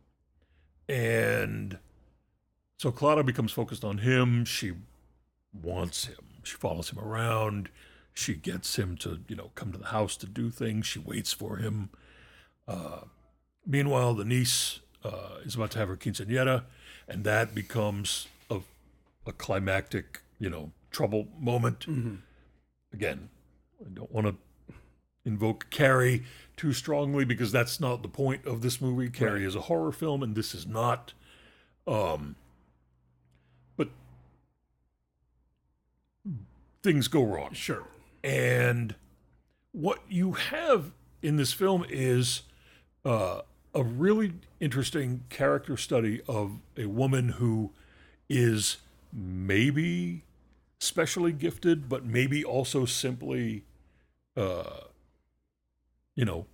and so Clara becomes focused on him. She wants him. She follows him around. She gets him to, you know, come to the house to do things. She waits for him. Uh, meanwhile, the niece uh, is about to have her quinceañera, and that becomes a a climactic, you know, trouble moment. Mm-hmm. Again, I don't want to invoke Carrie too strongly because that's not the point of this movie. Carrie Right. is a horror film, and this is not. Um, but things go wrong. Sure. And what you have in this film is uh, a really interesting character study of a woman who is maybe specially gifted, but maybe also simply, uh, you know,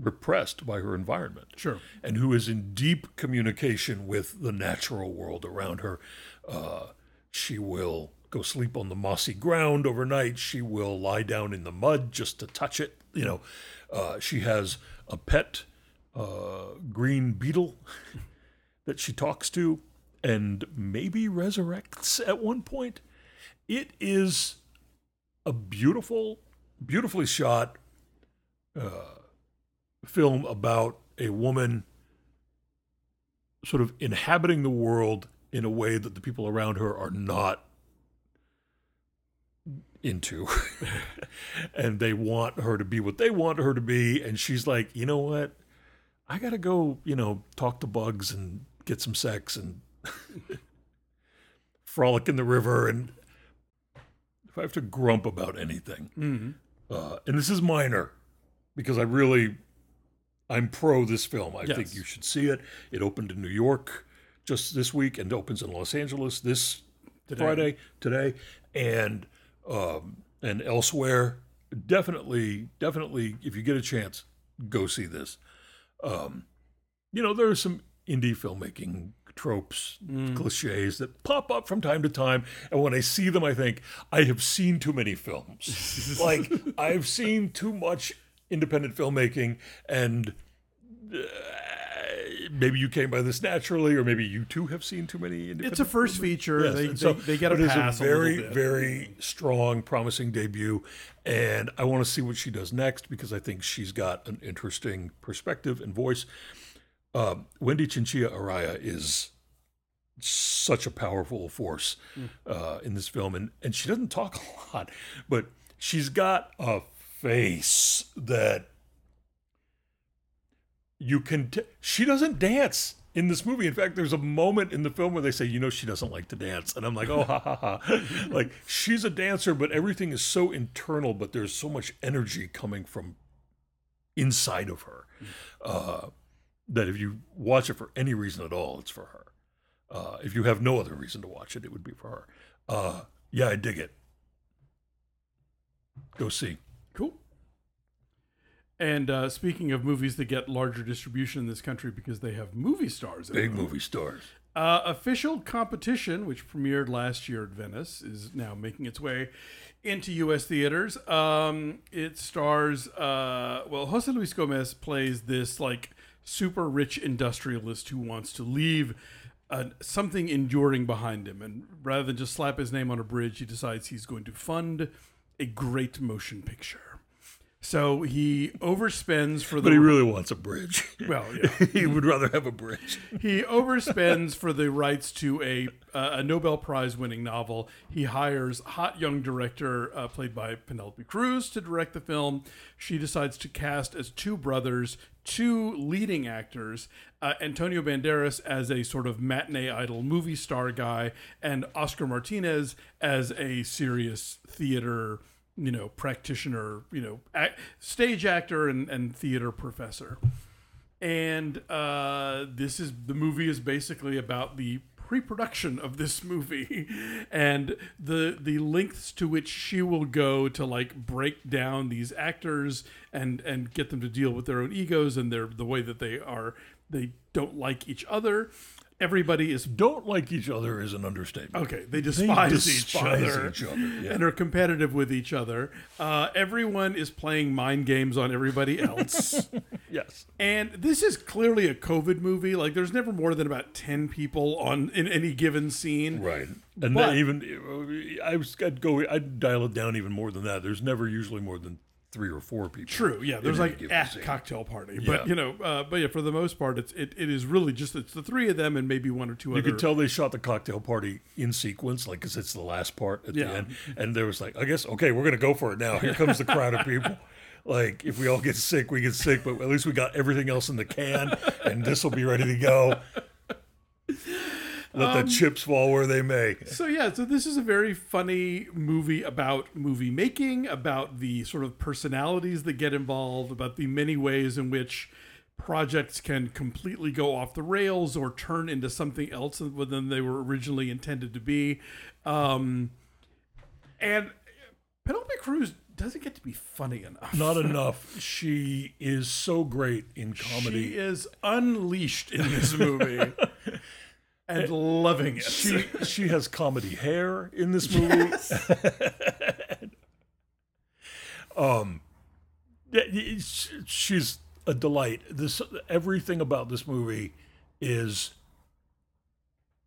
repressed by her environment Sure. and who is in deep communication with the natural world around her. Uh, she will go sleep on the mossy ground overnight. She will lie down in the mud just to touch it. You know, uh, she has a pet uh, green beetle (laughs) that she talks to and maybe resurrects at one point. It is a beautiful, beautifully shot uh, film about a woman sort of inhabiting the world in a way that the people around her are not into. (laughs) and they want her to be what they want her to be. And she's like, you know what? I got to go, you know, talk to bugs and get some sex and (laughs) frolic in the river. And if I have to grump about anything, Mm-hmm. uh, and this is minor because I really I'm pro this film. I Yes. think you should see it. It opened in New York just this week and opens in Los Angeles this Today. Friday today and um, and elsewhere. Definitely, definitely, if you get a chance, go see this. Um, you know, there are some indie filmmaking tropes, cliches that pop up from time to time, and when I see them, I think I have seen too many films. (laughs) like I've seen too much independent filmmaking, and uh, maybe you came by this naturally, or maybe you too have seen too many. Independent It's a first feature. Yes, they, so- they get a but it's pass. a very, bit. very strong, promising debut, and I want to see what she does next because I think she's got an interesting perspective and voice. Um, Wendy Chinchilla Araya is such a powerful force uh, in this film, and and she doesn't talk (laughs) a lot, but she's got a face that you can. T- she doesn't dance in this movie. In fact, there's a moment in the film where they say, "You know, she doesn't like to dance," and I'm like, "Oh, ha ha ha!" (laughs) like she's a dancer, but everything is so internal. But there's so much energy coming from inside of her uh, that if you watch it for any reason at all, it's for her. Uh, if you have no other reason to watch it, it would be for her. Uh, yeah, I dig it. Go see. And uh, speaking of movies that get larger distribution in this country because they have movie stars in Big them, movie stars. Uh, official competition, which premiered last year at Venice, is now making its way into U.S. theaters. Um, it stars, uh, well, Jose Luis Gomez plays this like super rich industrialist who wants to leave uh, something enduring behind him, and rather than just slap his name on a bridge, he decides he's going to fund a great motion picture. So he overspends for the But he really wants a bridge. (laughs) well, yeah. (laughs) he would rather have a bridge. he overspends for the rights to a uh, a Nobel Prize winning novel. He hires hot young director uh, played by Penelope Cruz to direct the film. She decides to cast as two brothers, two leading actors, uh, Antonio Banderas as a sort of matinee idol movie star guy, and Oscar Martinez as a serious theater you know practitioner you know act, stage actor and, and theater professor. And uh, this is the movie is basically about the pre-production of this movie (laughs) and the the lengths to which she will go to like break down these actors and and get them to deal with their own egos and their the way that they are they don't like each other everybody is Don't like each other is an understatement. okay they They despise, despise each other, each other, yeah. and are competitive with each other uh, everyone is playing mind games on everybody (laughs) else Yes. And this is clearly a COVID movie. Like, there's never more than about ten people on in any given scene. Right. And But- even I was I'd go I'd dial it down even more than that. There's never usually more than three or four people. True. Yeah. There's like given a scene. cocktail party, Yeah. but you know, uh, but yeah, for the most part, it's it, it is really just it's the three of them and maybe one or two You other. could tell they shot the cocktail party in sequence, like because it's the last part at Yeah. the end. And there was like, I guess, okay, we're gonna go for it now. Here comes the crowd of people. (laughs) Like, if we all get sick, we get sick, but at least we got everything else in the can, and this will be ready to go. Let Um, the chips fall where they may. So yeah, so this is a very funny movie about movie making, about the sort of personalities that get involved, about the many ways in which projects can completely go off the rails or turn into something else than they were originally intended to be. Um, and Penelope Cruz doesn't get to be funny enough. Not (laughs) enough. She is so great in comedy. She is unleashed in this (laughs) movie and loving it. she she has comedy hair in this movie. (laughs) um, she's a delight. This everything about this movie is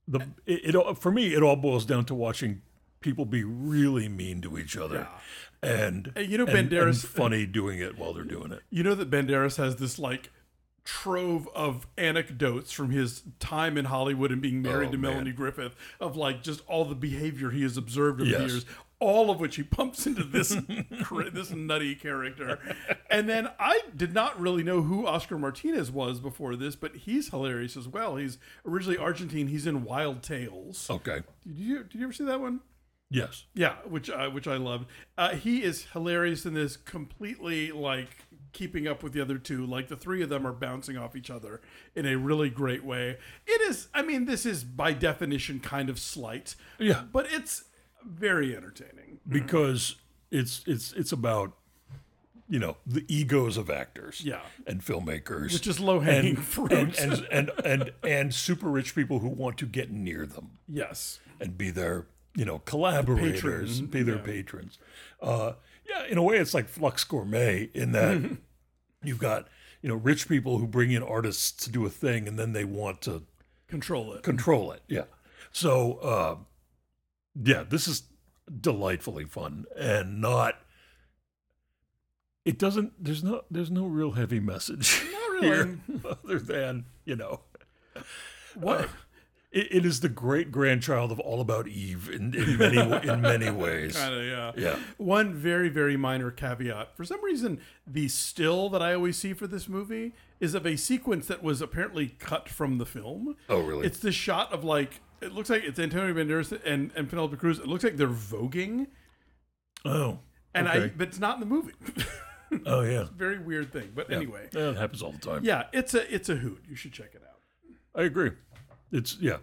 the it, it all for me. It all boils down to watching people be really mean to each other, and And you know, and- and Banderas- funny doing it while they're doing it. You know that Banderas has this like trove of anecdotes from his time in Hollywood and being married Oh, to man. Melanie Griffith of like just all the behavior he has observed over Yes. the years, all of which he pumps into this (laughs) this nutty character. And then I did not really know who Oscar Martinez was before this, but he's hilarious as well. He's originally Argentine. He's in Wild Tales. Okay. Did you did you ever see that one? Yes. Yeah, which I which I loved. Uh, he is hilarious in this, completely like keeping up with the other two. Like the three of them are bouncing off each other in a really great way. It is. I mean, this is by definition kind of slight. Yeah. but it's very entertaining. because it's it's it's about you know the egos of actors Yeah. and filmmakers Which is low hanging and, fruit. and, and and and and super rich people who want to get near them yes, and be their you know collaborators patron, be their yeah. patrons uh yeah in a way it's like flux gourmet in that (laughs) you've got you know rich people who bring in artists to do a thing and then they want to control it. control it. Yeah. So, uh, yeah, this is delightfully fun and not. It doesn't. There's no. There's no real heavy message Not (laughs) here, other than you know. What? It, it is the great grandchild of All About Eve in, in many (laughs) in many ways. Kind of, yeah. Yeah. One very, very minor caveat. For some reason, the still that I always see for this movie is of a sequence that was apparently cut from the film. Oh, really? It's the shot of like it looks like it's Antonio Banderas and, and Penelope Cruz. It looks like they're voguing, oh. and I but it's not in the movie. (laughs) Oh yeah. very weird thing. But anyway, Yeah, it happens all the time. yeah, it's a it's a hoot. You should check it out. I agree. It's yeah,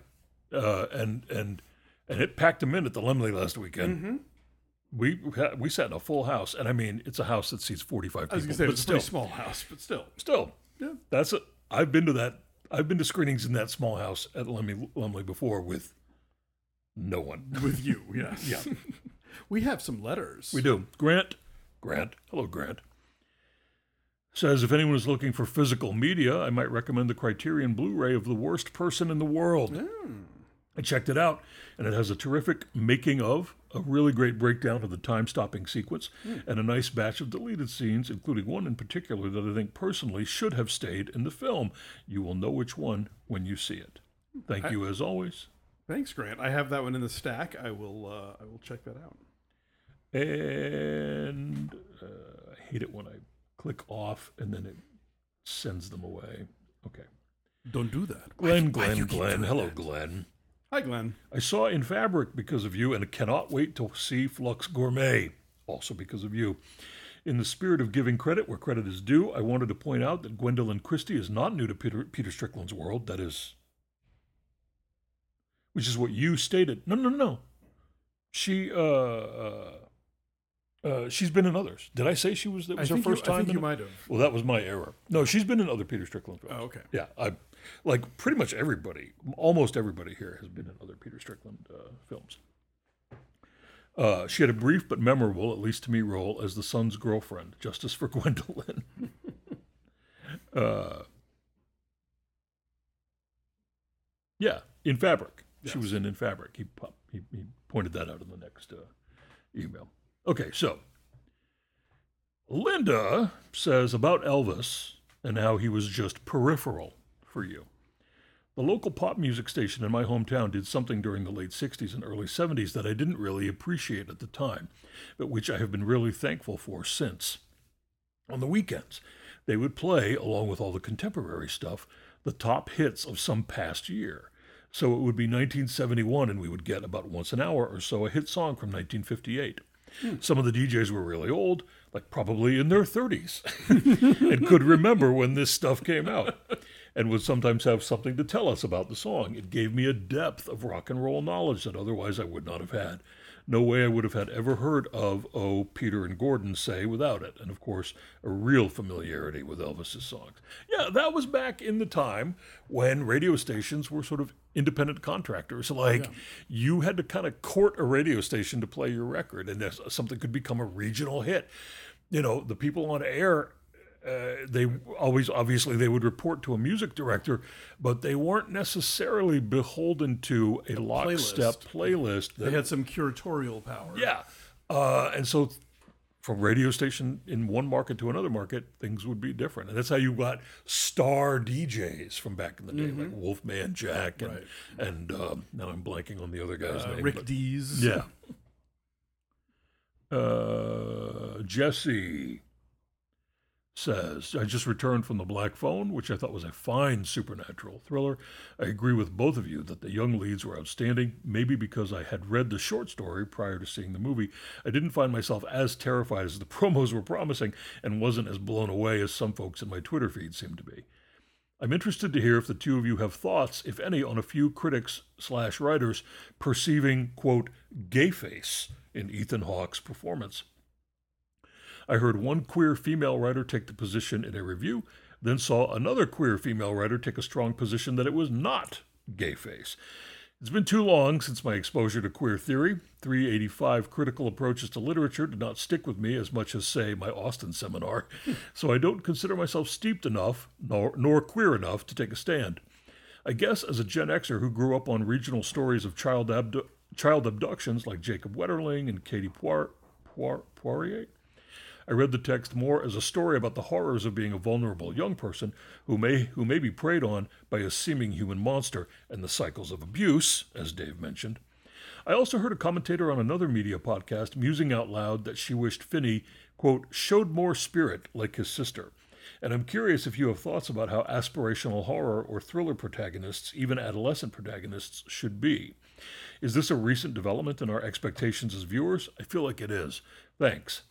uh, and and and it packed them in at the Laemmle last weekend. Mm-hmm. We we sat in a full house, and I mean it's a house that seats forty five I was gonna say but it's a still, pretty small house, but still, still, Yeah. that's a. I've been to that. I've been to screenings in that small house at Laemmle, Laemmle before with no one. with you, (laughs) yes, Yeah. (laughs) we have some letters. We do. Grant, Grant, hello, Grant. Says if anyone is looking for physical media, I might recommend the Criterion Blu ray of The Worst Person in the World. I checked it out, and it has a terrific making of, a really great breakdown of the time stopping sequence, and a nice batch of deleted scenes, including one in particular that I think personally should have stayed in the film. You will know which one when you see it. Thank you as always. Thanks, Grant. I have that one in the stack. I will uh, I will check that out. And uh, I hate it when I click off and then it sends them away. Okay. Don't do that. Glenn, Glenn, you Glenn. Hello, that? Glenn. Hi, Glenn. I saw In Fabric because of you and cannot wait to see Flux Gourmet, also because of you. In the spirit of giving credit where credit is due, I wanted to point out that Gwendoline Christie is not new to Peter, Peter Strickland's world. That is, which is what you stated. No, no, no. She, uh, uh, uh, she's been in others. Did I say she was? That I was her first you, I time. think you in- might have. well, that was my error. No, she's been in other Peter Strickland films. Oh, okay. Yeah, I like pretty much everybody, almost everybody here has been in other Peter Strickland uh, films. Uh, she had a brief but memorable, at least to me, role as the son's girlfriend, Justice for (laughs) Gwendoline. (laughs) uh, yeah, in Fabric. She was in In Fabric. He, he, he pointed that out in the next uh, email. Okay, so Linda says about Elvis and how he was just peripheral for you. The local pop music station in my hometown did something during the late 60s and early 70s that I didn't really appreciate at the time, but which I have been really thankful for since. On the weekends, they would play, along with all the contemporary stuff, the top hits of some past year. So it would be 1971, and we would get about once an hour or so a hit song from 1958. Some of the DJs were really old, like probably in their 30s, (laughs) and could remember when this stuff came out, and would sometimes have something to tell us about the song. It gave me a depth of rock and roll knowledge that otherwise I would not have had. No way I would have had ever heard of Oh, Peter and Gordon say without it. And of course, a real familiarity with Elvis's songs. Yeah, that was back in the time when radio stations were sort of independent contractors. Like you had to kind of court a radio station to play your record, and something could become a regional hit. You know, the people on air uh, they always obviously they would report to a music director, but they weren't necessarily beholden to a lockstep playlist. They that, had some curatorial power. yeah, uh, and so from radio station in one market to another market, things would be different, and that's how you got star DJs from back in the day, like Wolfman Jack and Right. and um, now I'm blanking on the other guy's Uh, name. Rick but- Dees. yeah. Uh, Jesse says, I just returned from The Black Phone, which I thought was a fine supernatural thriller. I agree with both of you that the young leads were outstanding. Maybe because I had read the short story prior to seeing the movie, I didn't find myself as terrified as the (laughs) promos were promising and wasn't as blown away as some folks in my Twitter feed seemed to be. I'm interested to hear if the two of you have thoughts, if any, on a few critics slash writers perceiving, quote, gay face in Ethan Hawke's performance. I heard one queer female writer take the position in a review, then saw another queer female writer take a strong position that it was not gay face. It's been too long since my exposure to queer theory. 385 critical approaches to literature did not stick with me as much as, say, my Austen seminar, hmm. so I don't consider myself steeped enough, nor, nor queer enough, to take a stand. I guess as a Gen Xer who grew up on regional stories of child, abdu- child abductions like Jacob Wetterling and Katie Poir- Poir- Poirier, I read the text more as a story about the horrors of being a vulnerable young person who may who may be preyed on by a seeming human monster and the cycles of abuse, as Dave mentioned. I also heard a commentator on another media podcast musing out loud that she wished Finney, quote, showed more spirit like his sister. And I'm curious if you have thoughts about how aspirational horror or thriller protagonists, even adolescent protagonists, should be. Is this a recent development in our expectations as viewers? I feel like it is. Thanks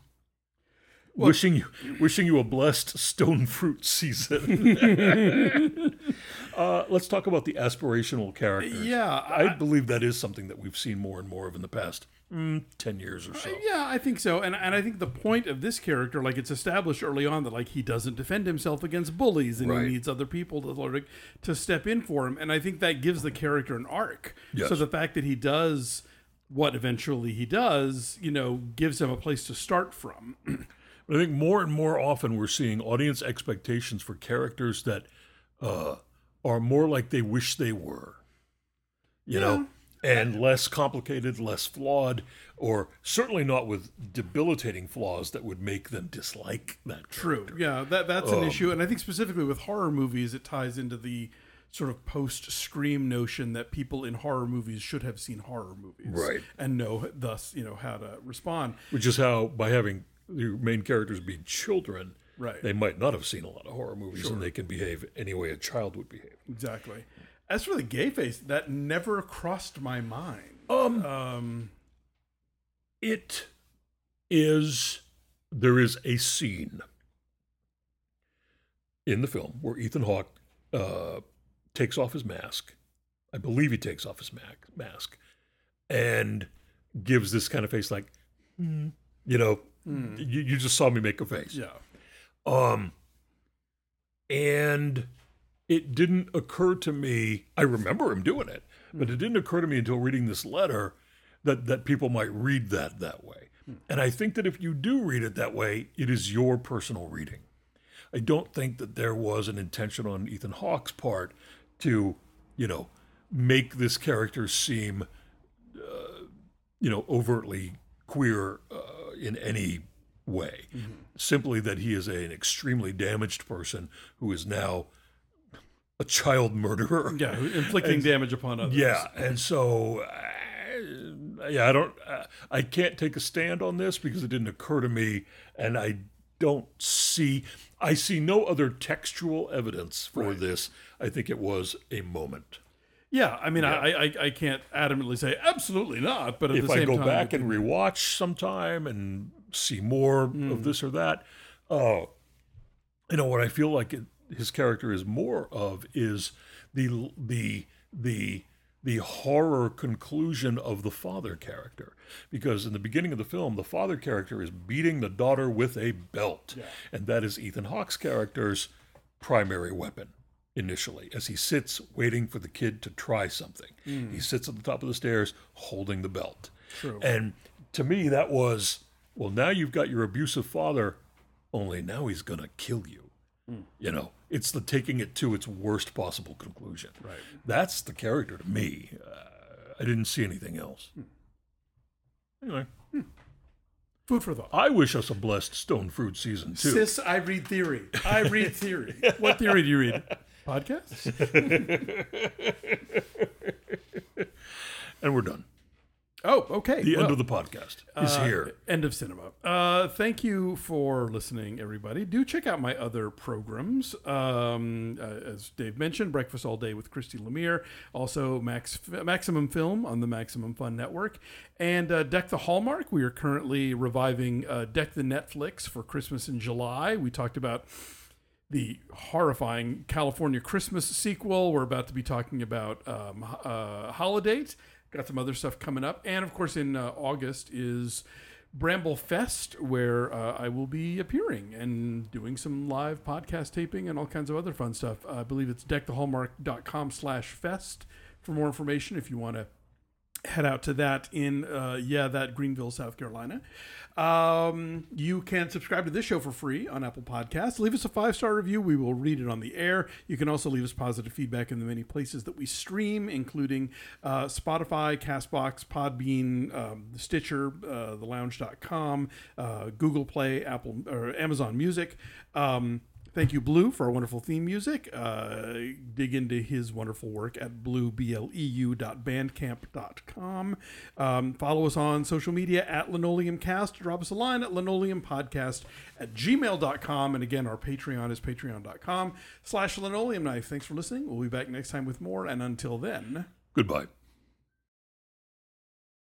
wishing you wishing you a blessed stone fruit season. (laughs) uh, let's talk about the aspirational characters. Yeah, I, I- believe that is something that we've seen more and more of in the past mm, ten years or so. Yeah, I think so. And and I think the point of this character, like it's established early on that like he doesn't defend himself against bullies and Right. he needs other people to like, to step in for him. And I think that gives the character an arc. Yes. So the fact that he does what eventually he does, you know, gives him a place to start from. (clears throat) But I think more and more often we're seeing audience expectations for characters that uh, are more like they wish they were. You know, and less complicated, less flawed, or certainly not with debilitating flaws that would make them dislike that True. Yeah, that that's Um, an issue, and I think specifically with horror movies, it ties into the sort of post scream notion that people in horror movies should have seen horror movies, Right. and know thus you know how to respond. which is how by having the main characters be children, Right. they might not have seen a lot of horror movies, and they can behave any way a child would behave. Exactly. As for the gay face, that never crossed my mind. Um, Um, it is there is a scene in the film where Ethan Hawke uh, takes off his mask. I believe he takes off his mac- mask and gives this kind of face, like, "Hmm," you know, you, you just saw me make a face. yeah. Um, and it didn't occur to me. I remember him doing it, but it didn't occur to me until reading this letter that that people might read that that way. And I think that if you do read it that way, it is your personal reading. I don't think that there was an intention on Ethan Hawke's part to, you know, make this character seem, uh, you know, overtly queer uh, in any way. Simply that he is an extremely damaged person who is now a child murderer. Yeah, inflicting damage upon others. Yeah, and so uh, yeah, I don't, uh, I can't take a stand on this because it didn't occur to me, and I don't see, I see no other textual evidence for this. I think it was a moment. Yeah, I mean, I, I I can't adamantly say absolutely not, but at if the I go time, back and rewatch sometime and see more Hmm. of this or that, oh, you know what I feel like it, his character is more of is the the the the horror conclusion of the father character. Because in the beginning of the film the father character is beating the daughter with a belt. And that is Ethan Hawke's character's primary weapon initially as he sits waiting for the kid to try something mm. he sits at the top of the stairs holding the belt True. and to me that was well now you've got your abusive father only now he's going to kill you hmm. you know it's the taking it to its worst possible conclusion Right. that's the character to me uh, i didn't see anything else hmm. anyway hmm. food for thought. i wish us a blessed stone fruit season too Sis, I read theory. I read theory. (laughs) what theory do you read? Podcasts? (laughs) and we're done Oh, okay. the end of the podcast is uh, here End of cinema. Uh, thank you for listening, everybody. Do check out my other programs. Um, uh, as Dave mentioned, Breakfast All Day with Christy Lemire, also Max Maximum Film on the Maximum Fun Network, and uh, Deck the Hallmark. We are currently reviving uh, Deck the Netflix for Christmas in July. We talked about the horrifying California Christmas sequel. We're about to be talking about um, uh, Holiday. Got some other stuff coming up, and of course, in uh, August is Bramble Fest, where uh, I will be appearing and doing some live podcast taping and all kinds of other fun stuff. I believe it's deckthehallmark.com slash fest for more information if you want to head out to that in uh, yeah that greenville south carolina um, you can subscribe to this show for free on apple podcasts. Leave us a five star review. We will read it on the air. You can also leave us positive feedback in the many places that we stream including uh, spotify castbox podbean um, stitcher uh, thelounge.com uh, google play apple or amazon music. Um, Thank you, Blue, for our wonderful theme music. Uh, dig into his wonderful work at bluebleu.bandcamp.com. Um, follow us on social media at linoleumcast. Drop us a line at linoleumpodcast at gmail.com. And again, our Patreon is patreon.com slash linoleumknife. Thanks for listening. We'll be back next time with more. And until then... goodbye